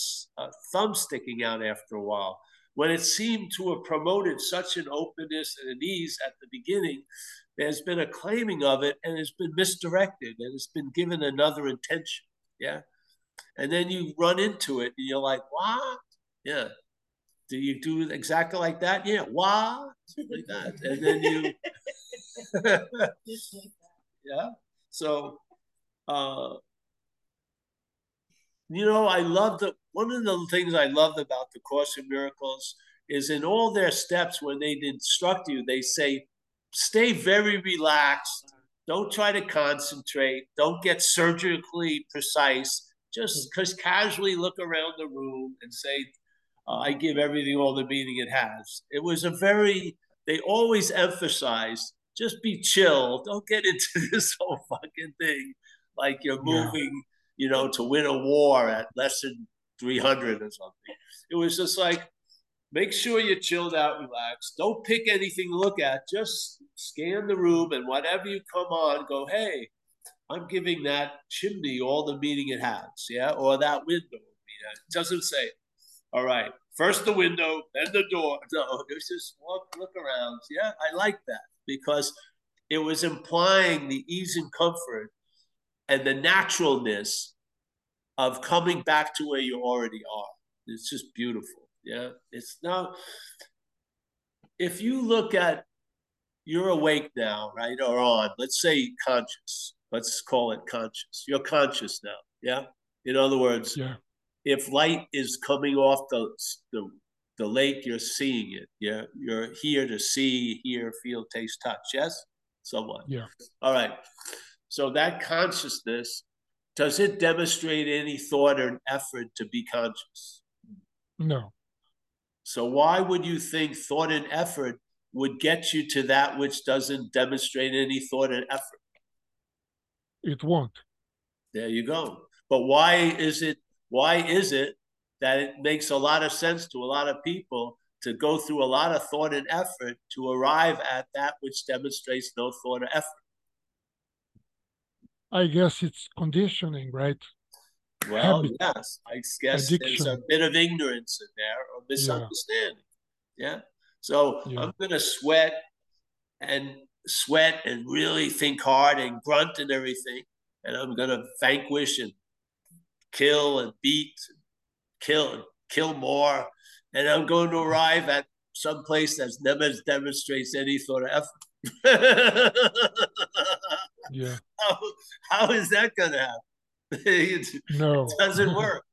thumb sticking out after a while. When it seemed to have promoted such an openness and an ease at the beginning, there's been a claiming of it and it's been misdirected and it's been given another intention. Yeah. And then you run into it and you're like, what? Yeah. Do you do exactly like that? Yeah. What? Like that. And then you, yeah. So, uh, you know, I love the one of the things I loved about the Course in Miracles is in all their steps when they instruct you, they say, stay very relaxed. Don't try to concentrate. Don't get surgically precise. Just because casually look around the room and say, uh, I give everything all the meaning it has. It was a very, they always emphasized just be chill. Don't get into this whole fucking thing like you're Yeah. moving, you know, to win a war at less than 300 or something. It was just like, make sure you're chilled out, relaxed. Don't pick anything to look at. Just scan the room and whatever you come on, go, hey, I'm giving that chimney all the meaning it has, yeah, or that window. It doesn't say, all right, first the window, then the door. No, it's just walk, look around. Yeah, I like that because it was implying the ease and comfort and the naturalness of coming back to where you already are. It's just beautiful. Yeah, it's now. If you look at, you're awake now, right, or on. Let's say conscious. Let's call it conscious. You're conscious now. Yeah. In other words, Yeah. if light is coming off the the, the lake, you're seeing it. Yeah, you're here to see, hear, feel, taste, touch. Yes, somewhat. Yeah. All right. So that consciousness does it demonstrate any thought or effort to be conscious? No. So why would you think thought and effort would get you to that which doesn't demonstrate any thought and effort? It won't. There you go. But why is it why is it that it makes a lot of sense to a lot of people to go through a lot of thought and effort to arrive at that which demonstrates no thought or effort? I guess it's conditioning, right? Well, yes, I guess there's a bit of ignorance in there or misunderstanding. Yeah. So Yeah. I'm gonna sweat and sweat and really think hard and grunt and everything, and I'm gonna vanquish and kill and beat, kill and kill more, and I'm going to arrive at some place that never demonstrates any sort of effort. Yeah. how, how is that gonna happen? it No. doesn't work.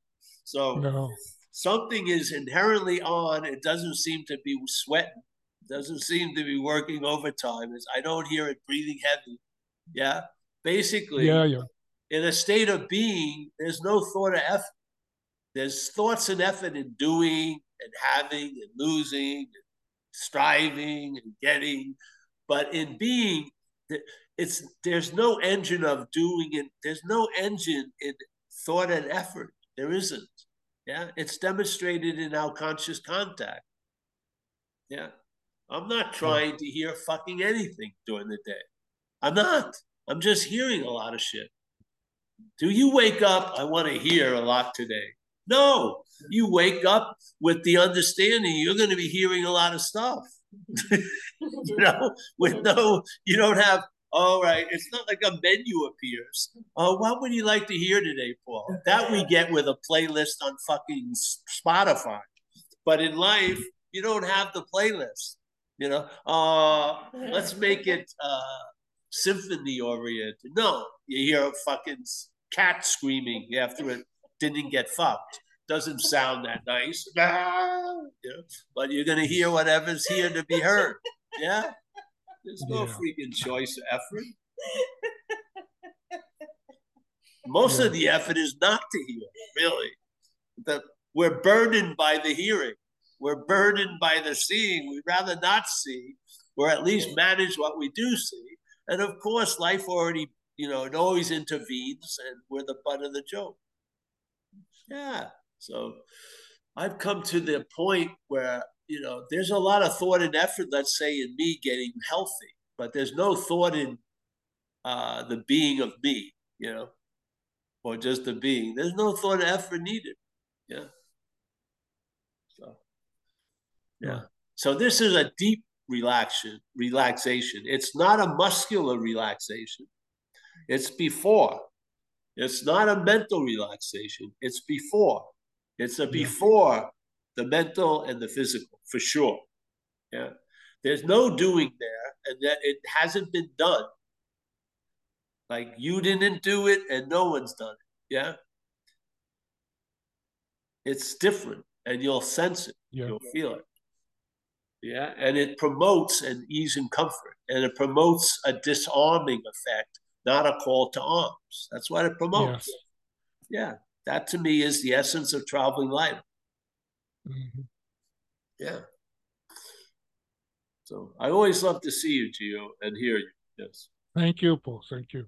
So no. something is inherently on. It doesn't seem to be sweating. doesn't seem to be working overtime. I don't hear it breathing heavy. Yeah, basically, Yeah, yeah. in a state of being, there's no thought of effort. There's thoughts and effort in doing and having and losing and striving and getting, but in being, it's there's no engine of doing it. There's no engine in thought and effort. There isn't. Yeah, it's demonstrated in our conscious contact. Yeah, I'm not hmm. trying to hear fucking anything during the day. I'm not. I'm just hearing a lot of shit. Do you wake up? I want to hear a lot today. No, you wake up with the understanding you're going to be hearing a lot of stuff. you know, with no, you don't have, all right, it's not like a menu appears. Oh, what would you like to hear today, Paul? That we get with a playlist on fucking Spotify. But in life, you don't have the playlist. You know, uh, let's make it uh, symphony oriented. No, you hear a fucking cat screaming after it didn't get fucked. Doesn't sound that nice. Ah, you know, but you're gonna hear whatever's here to be heard. Yeah. There's no Yeah. freaking choice of effort. Most of the effort is not to hear, really. The, we're burdened by the hearing. We're burdened by the seeing. We'd rather not see, or at least manage what we do see. And of course, life already, you know, it always intervenes, and we're the butt of the joke. Yeah. So I've come to the point where, you know, there's a lot of thought and effort, let's say, in me getting healthy, but there's no thought in uh, the being of me, you know, or just the being. There's no thought and effort needed. Yeah. So, yeah. So this is a deep relaxation, relaxation. It's not a muscular relaxation. It's before. It's not a mental relaxation. It's before. It's a before the mental and the physical, for sure. Yeah. There's no doing there, and that it hasn't been done. Like you didn't do it, and no one's done it. Yeah. It's different, and you'll sense it. Yeah. You'll feel it. Yeah. And it promotes an ease and comfort, and it promotes a disarming effect, not a call to arms. That's what it promotes. Yes. Yeah. That to me is the essence of traveling light. Mhm. Yeah. So I always love to see you, Gio, and hear you. Yes. Thank you, Paul. Thank you.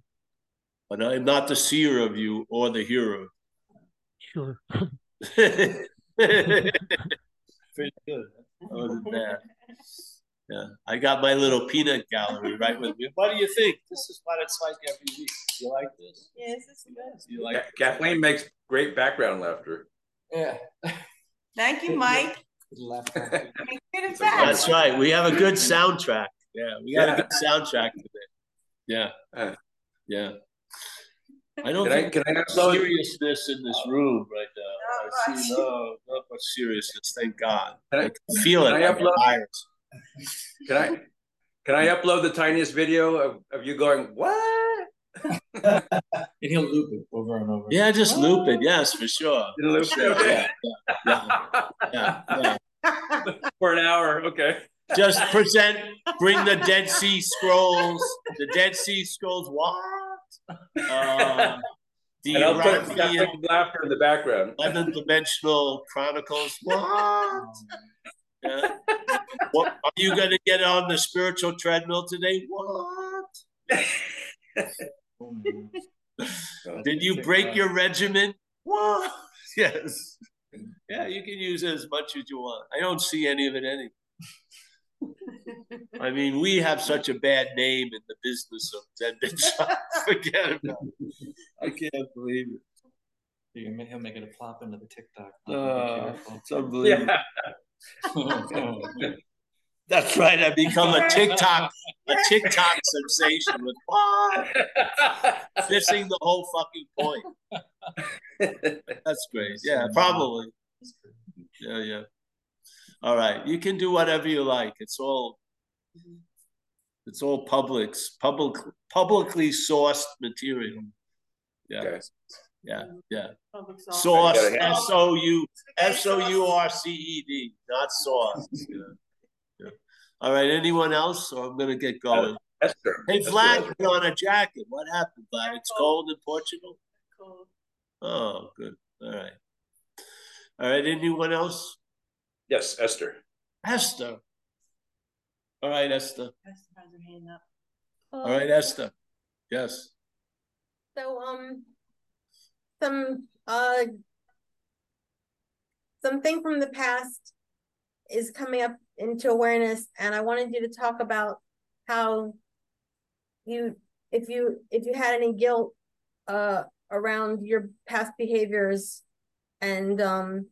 But I am not the seer of you or the hero. Sure. Pretty good. Other than that. Yeah. I got my little peanut gallery right with me. What do you think? This is what it's like every week. You like this? Yes, it's good. You like Ka- Kathleen makes great background laughter. Yeah. Thank you, Mike. Left. Make it fast. That's right. We have a good soundtrack. Yeah, we got Yeah. a good soundtrack today. Yeah. Uh. Yeah. I don't Can I, think can I there's upload? seriousness in this room right now. Not I see much. no, not much seriousness. Thank God. Can I- I can feel it. I like upload- fires. Can I? Can I upload the tiniest video of, of you going what? and he'll loop it over and over. Yeah, just loop it. Yes, for sure. In a loop? Okay. Yeah, yeah, yeah. For an hour. Okay. Just present, bring the Dead Sea Scrolls. The Dead Sea Scrolls, what? Uh, the And I'll put Arabian laughter in the background. 11 dimensional chronicles. What? Yeah. What are you going to get on the spiritual treadmill today? What? Did you break your regimen? What? Yes. Yeah, you can use it as much as you want. I don't see any of it anyway. I mean, we have such a bad name in the business of Zen Shop. Forget about it. I can't believe it. You can- He'll make it a plop into the TikTok. Uh, Be it's unbelievable. Yeah. That's right. I become a TikTok, a TikTok sensation with? Missing the whole fucking point. That's great. Yeah, probably. Yeah, yeah. All right. You can do whatever you like. It's all it's all publics, public publicly sourced material. Yeah. Okay. Yeah, yeah. Public Source You gotta have- S O U S O U R C E D, not sauce. Yeah. Yeah. All right, anyone else, or I'm gonna get going? Esther. Hey, Esther, Vlad, Esther. put on a jacket. What happened, Vlad? It's cold in Portugal? Cool. Oh, good. All right. All right, anyone else? Yes, Esther. Esther. All right, Esther. Esther has her hand up. All right, Esther. Yes. So, um, some, uh, something from the past is coming up into awareness, and I wanted you to talk about how you, if you, if you had any guilt, uh, around your past behaviors and, um,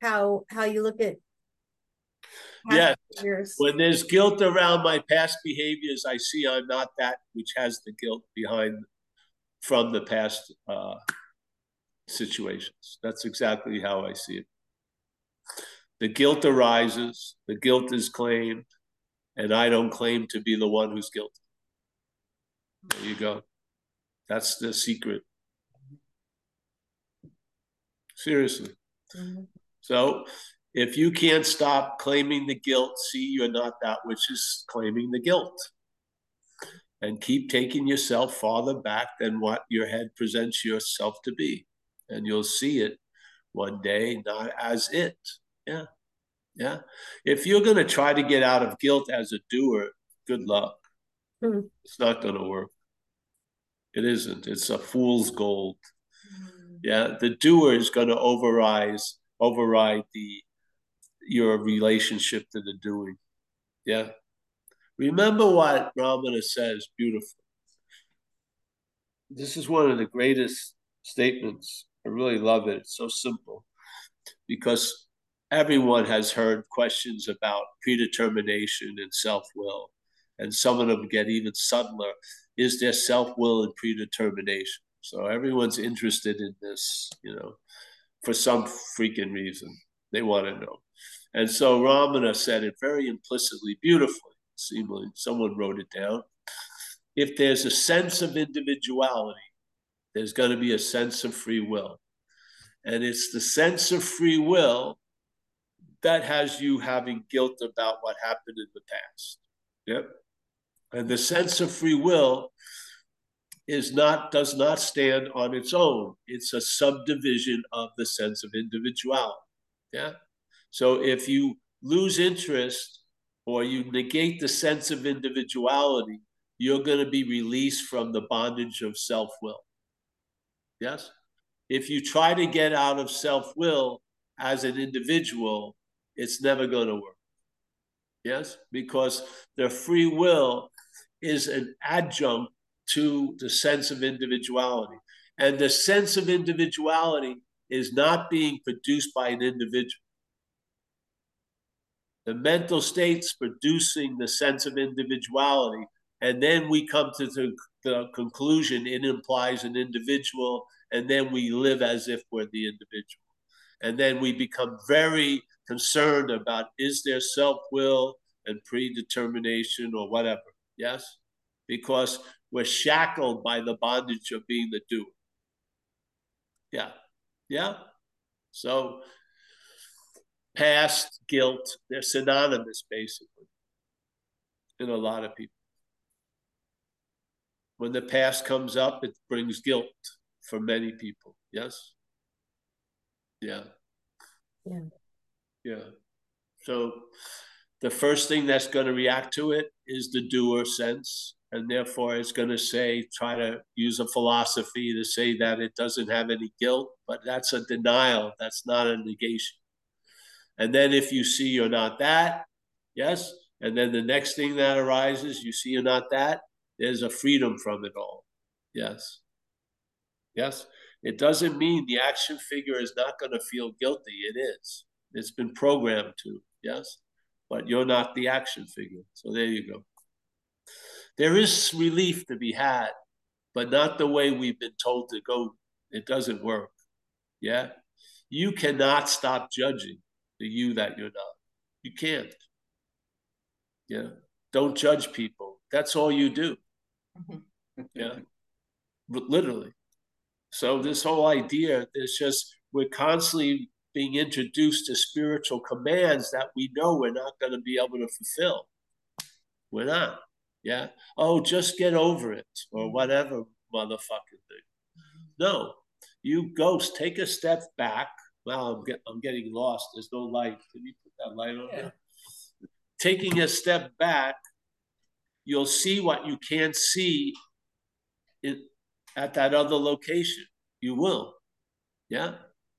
how, how you look at Yes. behaviors. When there's guilt around my past behaviors, I see I'm not that which has the guilt behind from the past uh, situations. That's exactly how I see it. The guilt arises, the guilt is claimed, and I don't claim to be the one who's guilty. There you go. That's the secret. Seriously. Mhm. So if you can't stop claiming the guilt, see you're not that which is claiming the guilt. And keep taking yourself farther back than what your head presents yourself to be. And you'll see it one day, not as it. Yeah. Yeah. If you're going to try to get out of guilt as a doer, good luck. Hmm. It's not going to work. It isn't. It's a fool's gold. Yeah. The doer is going to override override the your relationship to the doing. Yeah. Remember what Ramana says, beautiful. This is one of the greatest statements. I really love it. It's so simple because everyone has heard questions about predetermination and self will. And some of them get even subtler. Is there self will and predetermination? So everyone's interested in this, you know, for some freaking reason. They want to know. And so Ramana said it very implicitly, beautifully. Seemingly, someone wrote it down. If there's a sense of individuality, there's going to be a sense of free will. And it's the sense of free will that has you having guilt about what happened in the past. Yep. And the sense of free will is not does not stand on its own. It's a subdivision of the sense of individuality. Yeah. So if you lose interest or you negate the sense of individuality, you're going to be released from the bondage of self will. Yes? If you try to get out of self will as an individual, it's never going to work. Yes? Because their free will is an adjunct to the sense of individuality. And the sense of individuality is not being produced by an individual. The mental state's producing the sense of individuality. And then we come to the, the conclusion it implies an individual, and then we live as if we're the individual. And then we become very concerned about is there self will and predetermination or whatever. Yes? Because we're shackled by the bondage of being the doer. Yeah. Yeah. So past guilt, they're synonymous basically in a lot of people. When the past comes up, it brings guilt for many people. Yes? Yeah. Yeah. Yeah. So the first thing that's going to react to it is the doer sense. And therefore, it's going to say, try to use a philosophy to say that it doesn't have any guilt, but that's a denial. That's not a negation. And then if you see you're not that, yes. And then the next thing that arises, you see you're not that, there's a freedom from it all. Yes. Yes. It doesn't mean the action figure is not going to feel guilty. It is. It's been programmed to. Yes. But you're not the action figure. So there you go. There is relief to be had, but not the way we've been told to go. It doesn't work. Yeah. You cannot stop judging the you that you're not. You can't. Yeah. Don't judge people. That's all you do. Mm-hmm. Yeah. But literally. So this whole idea, is just we're constantly being introduced to spiritual commands that we know we're not going to be able to fulfill. We're not. Yeah. Oh, just get over it or whatever motherfucking thing. No, you ghost, take a step back. Well, I'm, get, I'm getting lost. There's no light. Can you put that light on? Yeah. Taking a step back, you'll see what you can't see in, at that other location. You will. Yeah.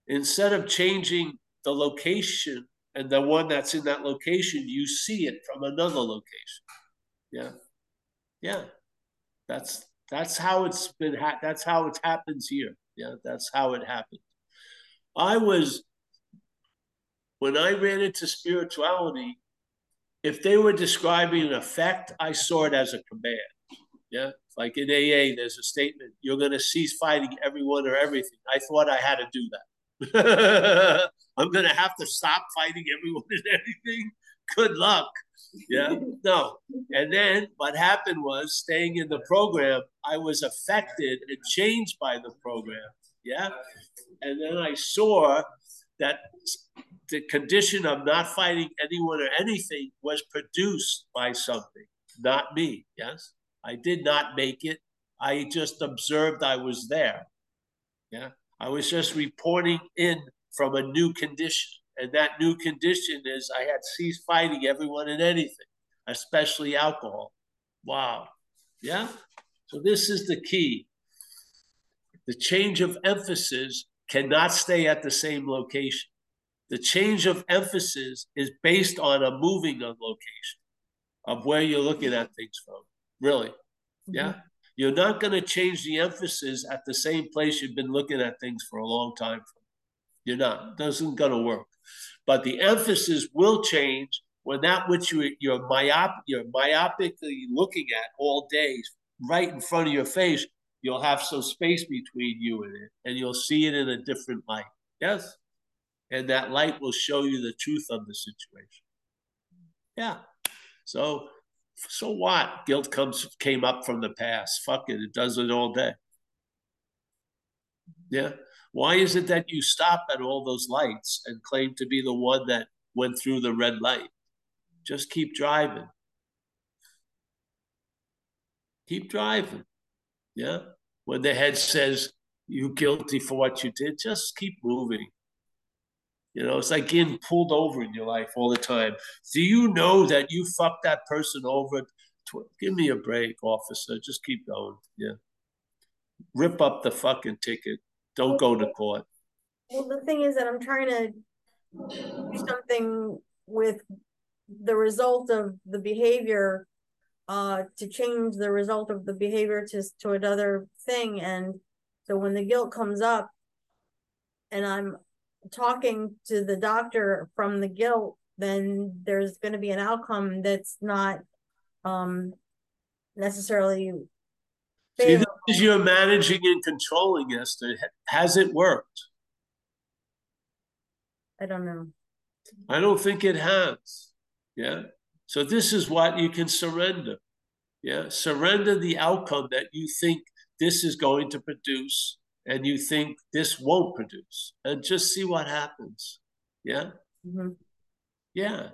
Instead of changing the location and the one that's in that location, you see it from another location. Yeah. Yeah. That's that's how it's been ha- that's how it happens here. Yeah, that's how it happened. I was when I ran into spirituality, if they were describing an effect, I saw it as a command. Yeah. Like in AA, there's a statement, you're going to cease fighting everyone or everything. I thought I had to do that. I'm going to have to stop fighting everyone and everything. Good luck. Yeah. No. And then what happened was staying in the program, I was affected and changed by the program. Yeah. And then I saw that the condition of not fighting anyone or anything was produced by something, not me. Yes. I did not make it. I just observed I was there. Yeah. I was just reporting in from a new condition. And that new condition is I had ceased fighting everyone and anything, especially alcohol. Wow. Yeah. So this is the key. The change of emphasis cannot stay at the same location. The change of emphasis is based on a moving of location of where you're looking at things from. Really. Mm-hmm. Yeah. You're not going to change the emphasis at the same place you've been looking at things for a long time. From. You're not. It doesn't going to work. But the emphasis will change when that which you, you're, myop, you're myopically looking at all day, right in front of your face, you'll have some space between you and it, and you'll see it in a different light. Yes? And that light will show you the truth of the situation. Yeah. So so what? Guilt comes came up from the past. Fuck it, it does it all day. Yeah. Why is it that you stop at all those lights and claim to be the one that went through the red light? Just keep driving. Keep driving. Yeah. When the head says you're guilty for what you did, just keep moving. You know, it's like getting pulled over in your life all the time. Do you know that you fucked that person over? Give me a break, officer. Just keep going. Yeah. Rip up the fucking ticket. Don't go to court. Well, the thing is that I'm trying to do something with the result of the behavior uh, to change the result of the behavior to, to another thing. And so when the guilt comes up and I'm talking to the doctor from the guilt, then there's going to be an outcome that's not um, necessarily. See, this is you're managing and controlling, Esther. Has it worked? I don't know. I don't think it has. Yeah. So this is what you can surrender. Yeah. Surrender the outcome that you think this is going to produce and you think this won't produce and just see what happens. Yeah. Mm-hmm. Yeah.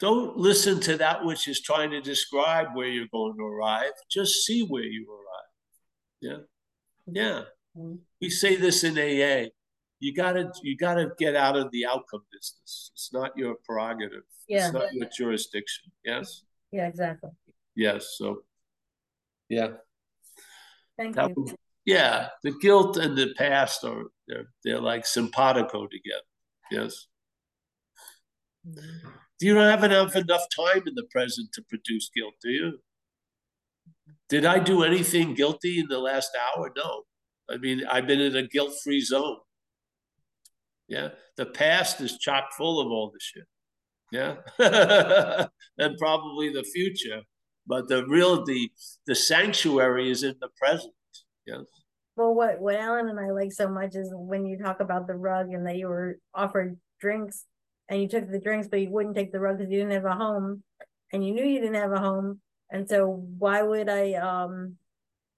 Don't listen to that which is trying to describe where you're going to arrive. Just see where you arrive. Yeah. Yeah. Mm-hmm. We say this in AA. You gotta you gotta get out of the outcome business. It's not your prerogative. Yeah. It's not your jurisdiction. Yes? Yeah, exactly. Yes. So yeah. Thank that you. yeah, the guilt and the past are they're they're like simpatico together. Yes. Mm-hmm. You don't have enough enough time in the present to produce guilt, do you? Did I do anything guilty in the last hour? No. I mean, I've been in a guilt-free zone. Yeah. The past is chock full of all the shit. Yeah. and probably the future but the real the the sanctuary is in the present. Yes. Well, what what Alan and I like so much is when you talk about the rug and that you were offered drinks and you took the drinks, but you wouldn't take the rug because you didn't have a home, and you knew you didn't have a home, and so why would I um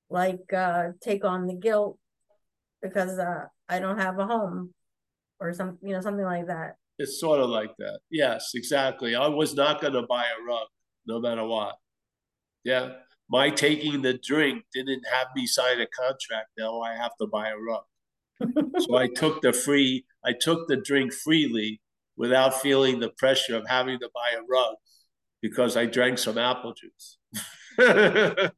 like uh take on the guilt because uh I don't have a home or some you know something like that. It's sort of like that. Yes, exactly. I was not going to buy a rug, no matter what. Yeah, my taking the drink didn't have me sign a contract. Now I have to buy a rug. so I took the free. I took the drink freely without feeling the pressure of having to buy a rug because I drank some apple juice.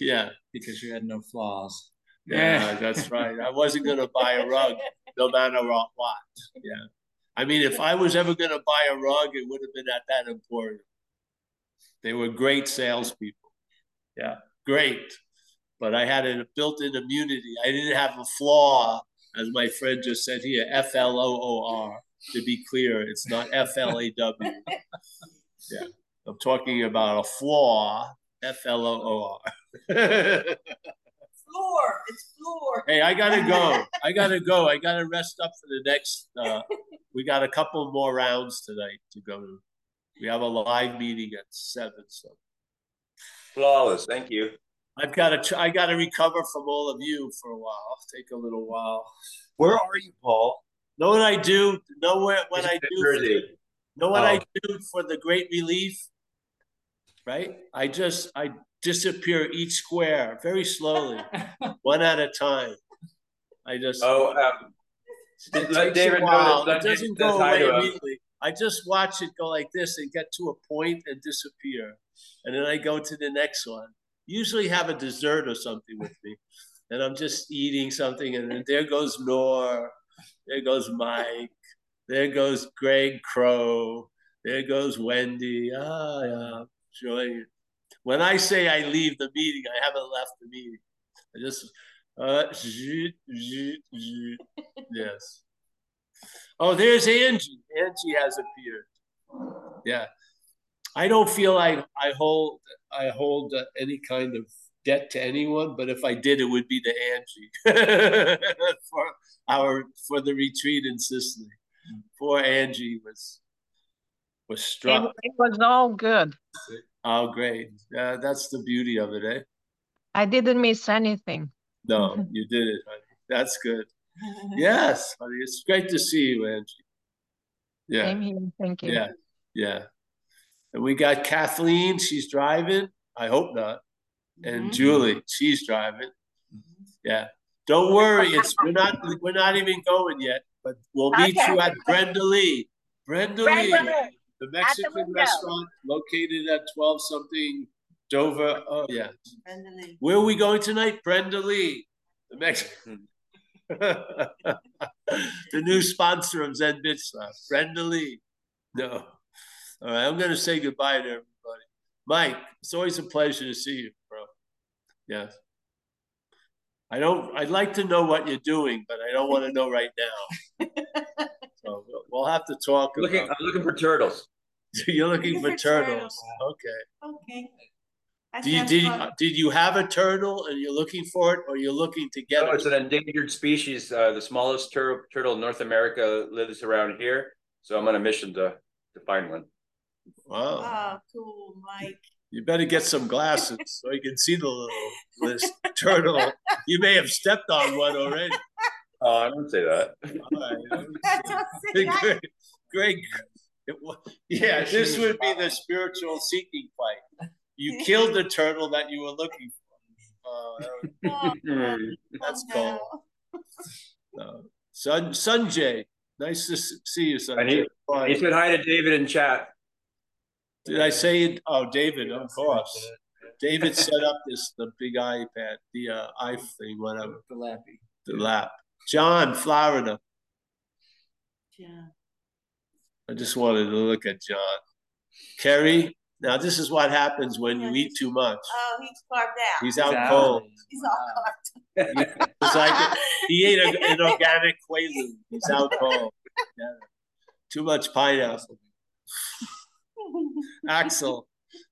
yeah. Because you had no flaws. Yeah, that's right. I wasn't going to buy a rug no matter what. Yeah. I mean, if I was ever going to buy a rug, it would have been at that emporium. They were great salespeople. Yeah, great. But I had a built in immunity. I didn't have a flaw, as my friend just said here F L O O R. To be clear, it's not F L A W. Yeah. I'm talking about a flaw, F L O O R. Floor, it's floor. Hey, I gotta go. I gotta go. I gotta rest up for the next. Uh, we got a couple more rounds tonight to go to. We have a live meeting at seven. So Flawless. Thank you. I've got to. I got to recover from all of you for a while. Take a little while. Where are you, Paul? Know what I do? Know what, what I New do? Jersey. Know what I Oh. do for the great relief? Right? I just I disappear each square very slowly, one at a time. I just Oh, um, it let takes David a while. that It doesn't go away to immediately. I just watch it go like this and get to a point and disappear, and then I go to the next one. Usually have a dessert or something with me, and I'm just eating something, and then there goes Nor, there goes Mike, there goes Greg Crow, there goes Wendy. Ah, yeah, enjoying it. When I say I leave the meeting, I haven't left the meeting. I just, uh, zhoot, zhoot, zhoot. yes. Oh, there's Angie. Angie has appeared. Yeah, I don't feel like I hold I hold uh, any kind of debt to anyone, but if I did, it would be to Angie for our for the retreat in Sicily. Poor Angie was was It, struck. it was all good. Oh, great! Uh, that's the beauty of it, eh? I didn't miss anything. No, you did it, honey. That's good. Yes. It's great to see you, Angie. Yeah. Same here. Thank you. Yeah, yeah. And we got Kathleen, she's driving. I hope not. And mm-hmm. Julie, she's driving. Mm-hmm. Yeah. Don't worry, it's we're not we're not even going yet, but we'll meet you at Brenda Lee. Brenda Lee, Brenda Lee, the the Mexican window. restaurant located at 12 something Dover. Oh yeah. Brenda Lee. Where are we going tonight? Brenda Lee, the Mexican. The new sponsor of Zen Bitch Slap, Brenda Lee. No. All right, I'm going to say goodbye to everybody. Mike, it's always a pleasure to see you, bro. Yes. I don't, I'd like to know what you're doing, but I don't want to know right now. So we'll- we'll have to talk Looking, about I'm looking for turtles. You're looking Looking for for turtles. turtles. Okay. Okay. That Do you, did, fun. did you have a turtle and you're looking for it or you're looking to get No, it? it's an endangered species. Uh, the smallest tur- turtle in North America lives around here. So I'm on a mission to, to find one. Wow. Oh, cool, Mike. You better get some glasses so you can see the little this turtle. You may have stepped on one already. Oh, I don't say that. All right. Say that. Greg, Greg, it yeah, this would be the spiritual seeking fight. You killed the turtle that you were looking for. Oh, that was- Oh, that's oh, cool. No. Sun Sunjay, nice to see you, And he, Sunjay. he said hi to David in chat. Did I say it? Oh, David, of course. David set up this the big iPad, the uh, i thing, whatever, The lappy. the lap. John, Florida. Yeah. I just wanted to look at John. Kerry, now this is what happens when you eat too much. Oh, he's carved out. He's out cold. He's all carved. It's like he ate a, an organic quaalude. He's out cold. Yeah. Too much pineapple. Axel,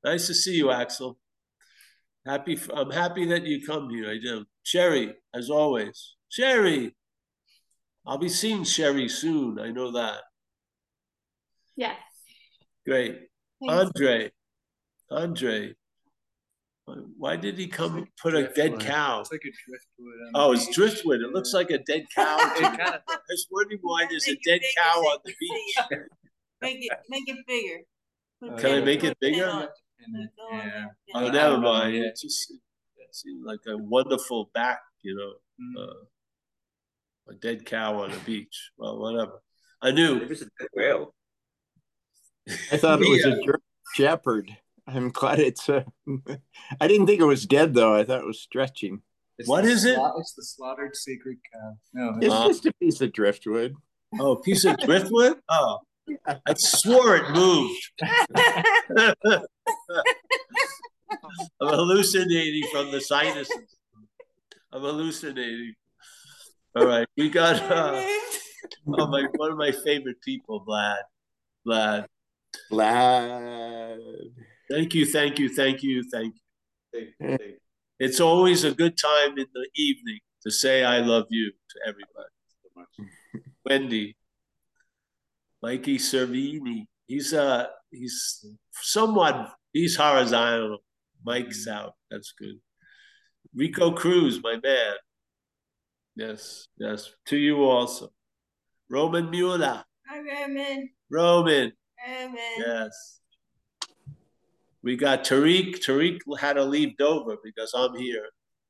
nice to see you, Axel. Happy, f- I'm happy that you come here. I do. Sherry, as always. Sherry, I'll be seeing Sherry soon. I know that. Yes. Great. Andre, Andre, Why did he come put a dead driftwood. cow? It's like a driftwood. Oh, it's driftwood. It looks like a dead cow. It to me. kinda I was wondering why there's a Make it dead cow so on the beach. Make it, make it bigger. Put Uh, Can I make it bigger? on it. And then- Go on yeah. Oh, never mind. yeah. It just it seemed like a wonderful back, you know, Mm. uh, a dead cow on a beach. Well, whatever. I knew. It was a dead whale. I thought it was a shepherd. I'm glad it's. Uh, I didn't think it was dead though. I thought it was stretching. It's What the is it? sla- It's the slaughtered sacred cow. No, It's Uh, just a piece of driftwood. Oh, a piece of driftwood? Oh, I swore it moved. I'm hallucinating from the sinuses. I'm hallucinating. All right, we got uh, oh my one of my favorite people, Vlad. Vlad, Glad. Thank you, thank you, thank you, thank you. It's always a good time in the evening to say I love you to everybody. Wendy, Mikey Servini. He's uh he's somewhat he's horizontal. Mike's out. That's good. Rico Cruz, my man. Yes, yes. To you also. Roman Mueller. Hi, Roman. Roman. Raymond. Yes. We got Tariq. Tariq had to leave Dover because I'm here.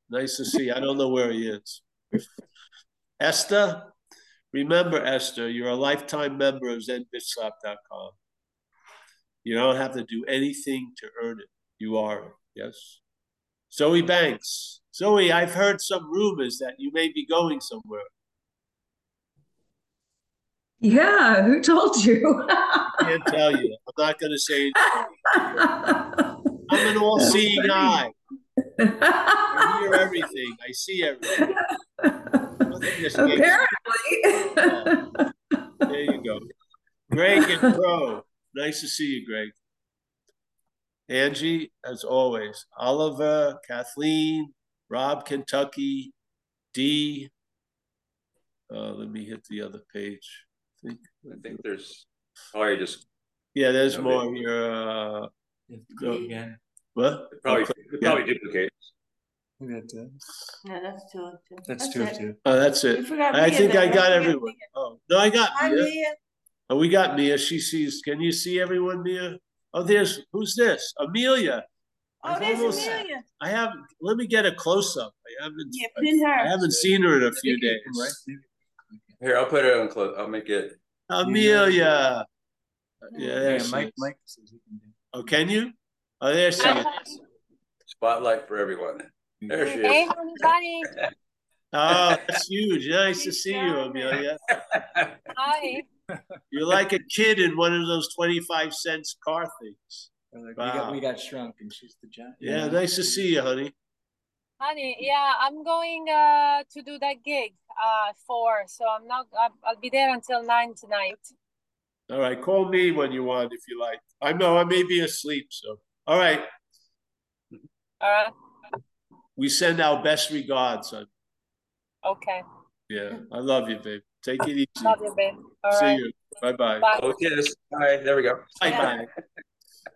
Nice to see. I don't know where he is. Esther, remember Esther, you're a lifetime member of ZenBitchSlap.com. You don't have to do anything to earn it. You are it. Yes. Zoe Banks. Zoe, I've heard some rumors that you may be going somewhere. Yeah, who told you? I can't tell you. I'm not going to say anything. I'm an all-seeing eye. I hear everything. I see everything. Apparently. There you go. Greg and Pro. Nice to see you, Greg. Angie, as always. Oliver, Kathleen, Rob, Kentucky, D. Uh, let me hit the other page. I think, I think there's. Oh, you just yeah, there's Okay. more here. Uh, You go again. what? probably it probably duplicates. Maybe that's it. No, that's two of two. That's two of two. Oh, that's it. forgot I think. I got forgot everyone. Mia. Oh, no, I got Hi, Mia. Mia. Oh, we got Mia. She sees. Can you see everyone, Mia? Oh, there's who's this? Amelia. Oh, I've there's almost- Amelia. I haven't. Let me get a close up. I haven't. Yeah, pin her. I haven't seen her in a few days. Right? Maybe. Here, I'll put it on close. I'll make it. Amelia. Yeah, Yeah, she Mike. Mike says he can do. Oh, can you? Oh, there she is. Spotlight for everyone. There she Hey, is. everybody. Oh, that's huge. Nice to see you, Amelia. Hi. You're like a kid in one of those twenty-five cents car things. Like, Wow. we got we got shrunk, and she's the giant. Yeah, nice to see you, honey. Honey, yeah, I'm going uh, to do that gig uh, four, so I'm not. I'll, I'll be there until nine tonight. All right, call me when you want if you like. I know I may be asleep, so all right. All right. We send our best regards. Son. Okay. Yeah, I love you, babe. Take it easy. Love you, babe. All See right. you. Bye bye. Bye. Oh, kiss. All right, there we go. Bye bye.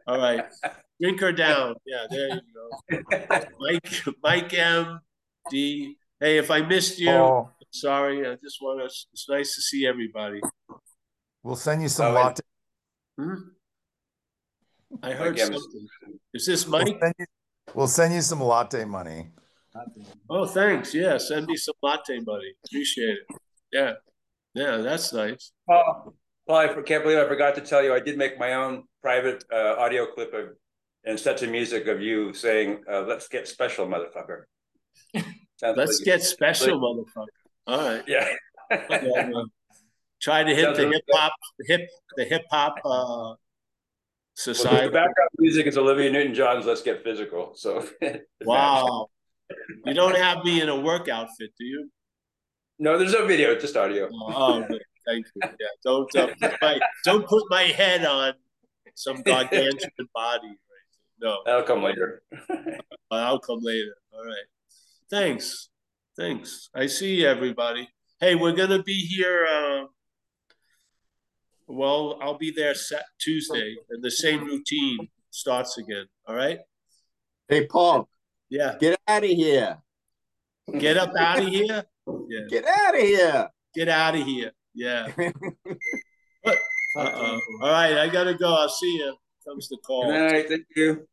All right. Drink her down. Yeah, there you go. Mike, Mike M. D. Hey, if I missed you, Paul, sorry. I just want to. It's nice to see everybody. we'll send you some Oh, latte. Hmm? I heard Mike M. something. Is this We'll Mike? send you, we'll send you some latte money. Oh, thanks. Yeah, send me some latte money. Appreciate it. Yeah, yeah, that's nice. Oh, well, I can't believe I forgot to tell you. I did make my own private uh, audio clip of and set to music of you saying, uh, "Let's get special, motherfucker." Let's like- get special, motherfucker. All right. Yeah. Uh, Try to hit Sounds the hip hop, hip, the hip hop uh, Well, the background music is Olivia Newton-John's "Let's Get Physical." So, Wow. You don't have me in a work outfit, do you? no, there's no video, just audio. Oh, good. thank you. Yeah, don't uh, put my don't put my head on some gargantuan body. No. That'll come later. Uh, I'll come later. All right. Thanks. Thanks. I see everybody. Hey, we're going to be here. Uh, well, I'll be there set Tuesday, and the same routine starts again. All right. Hey, Paul. Yeah. Get out of here. Get up out of here. Yeah. Get out of here. Get out of here. Yeah. uh-oh. All right, I gotta go. I'll see you. Comes the call. All right, thank you.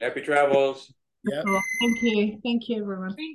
Happy travels. Yeah. Thank you. Thank you, everyone. Thank you.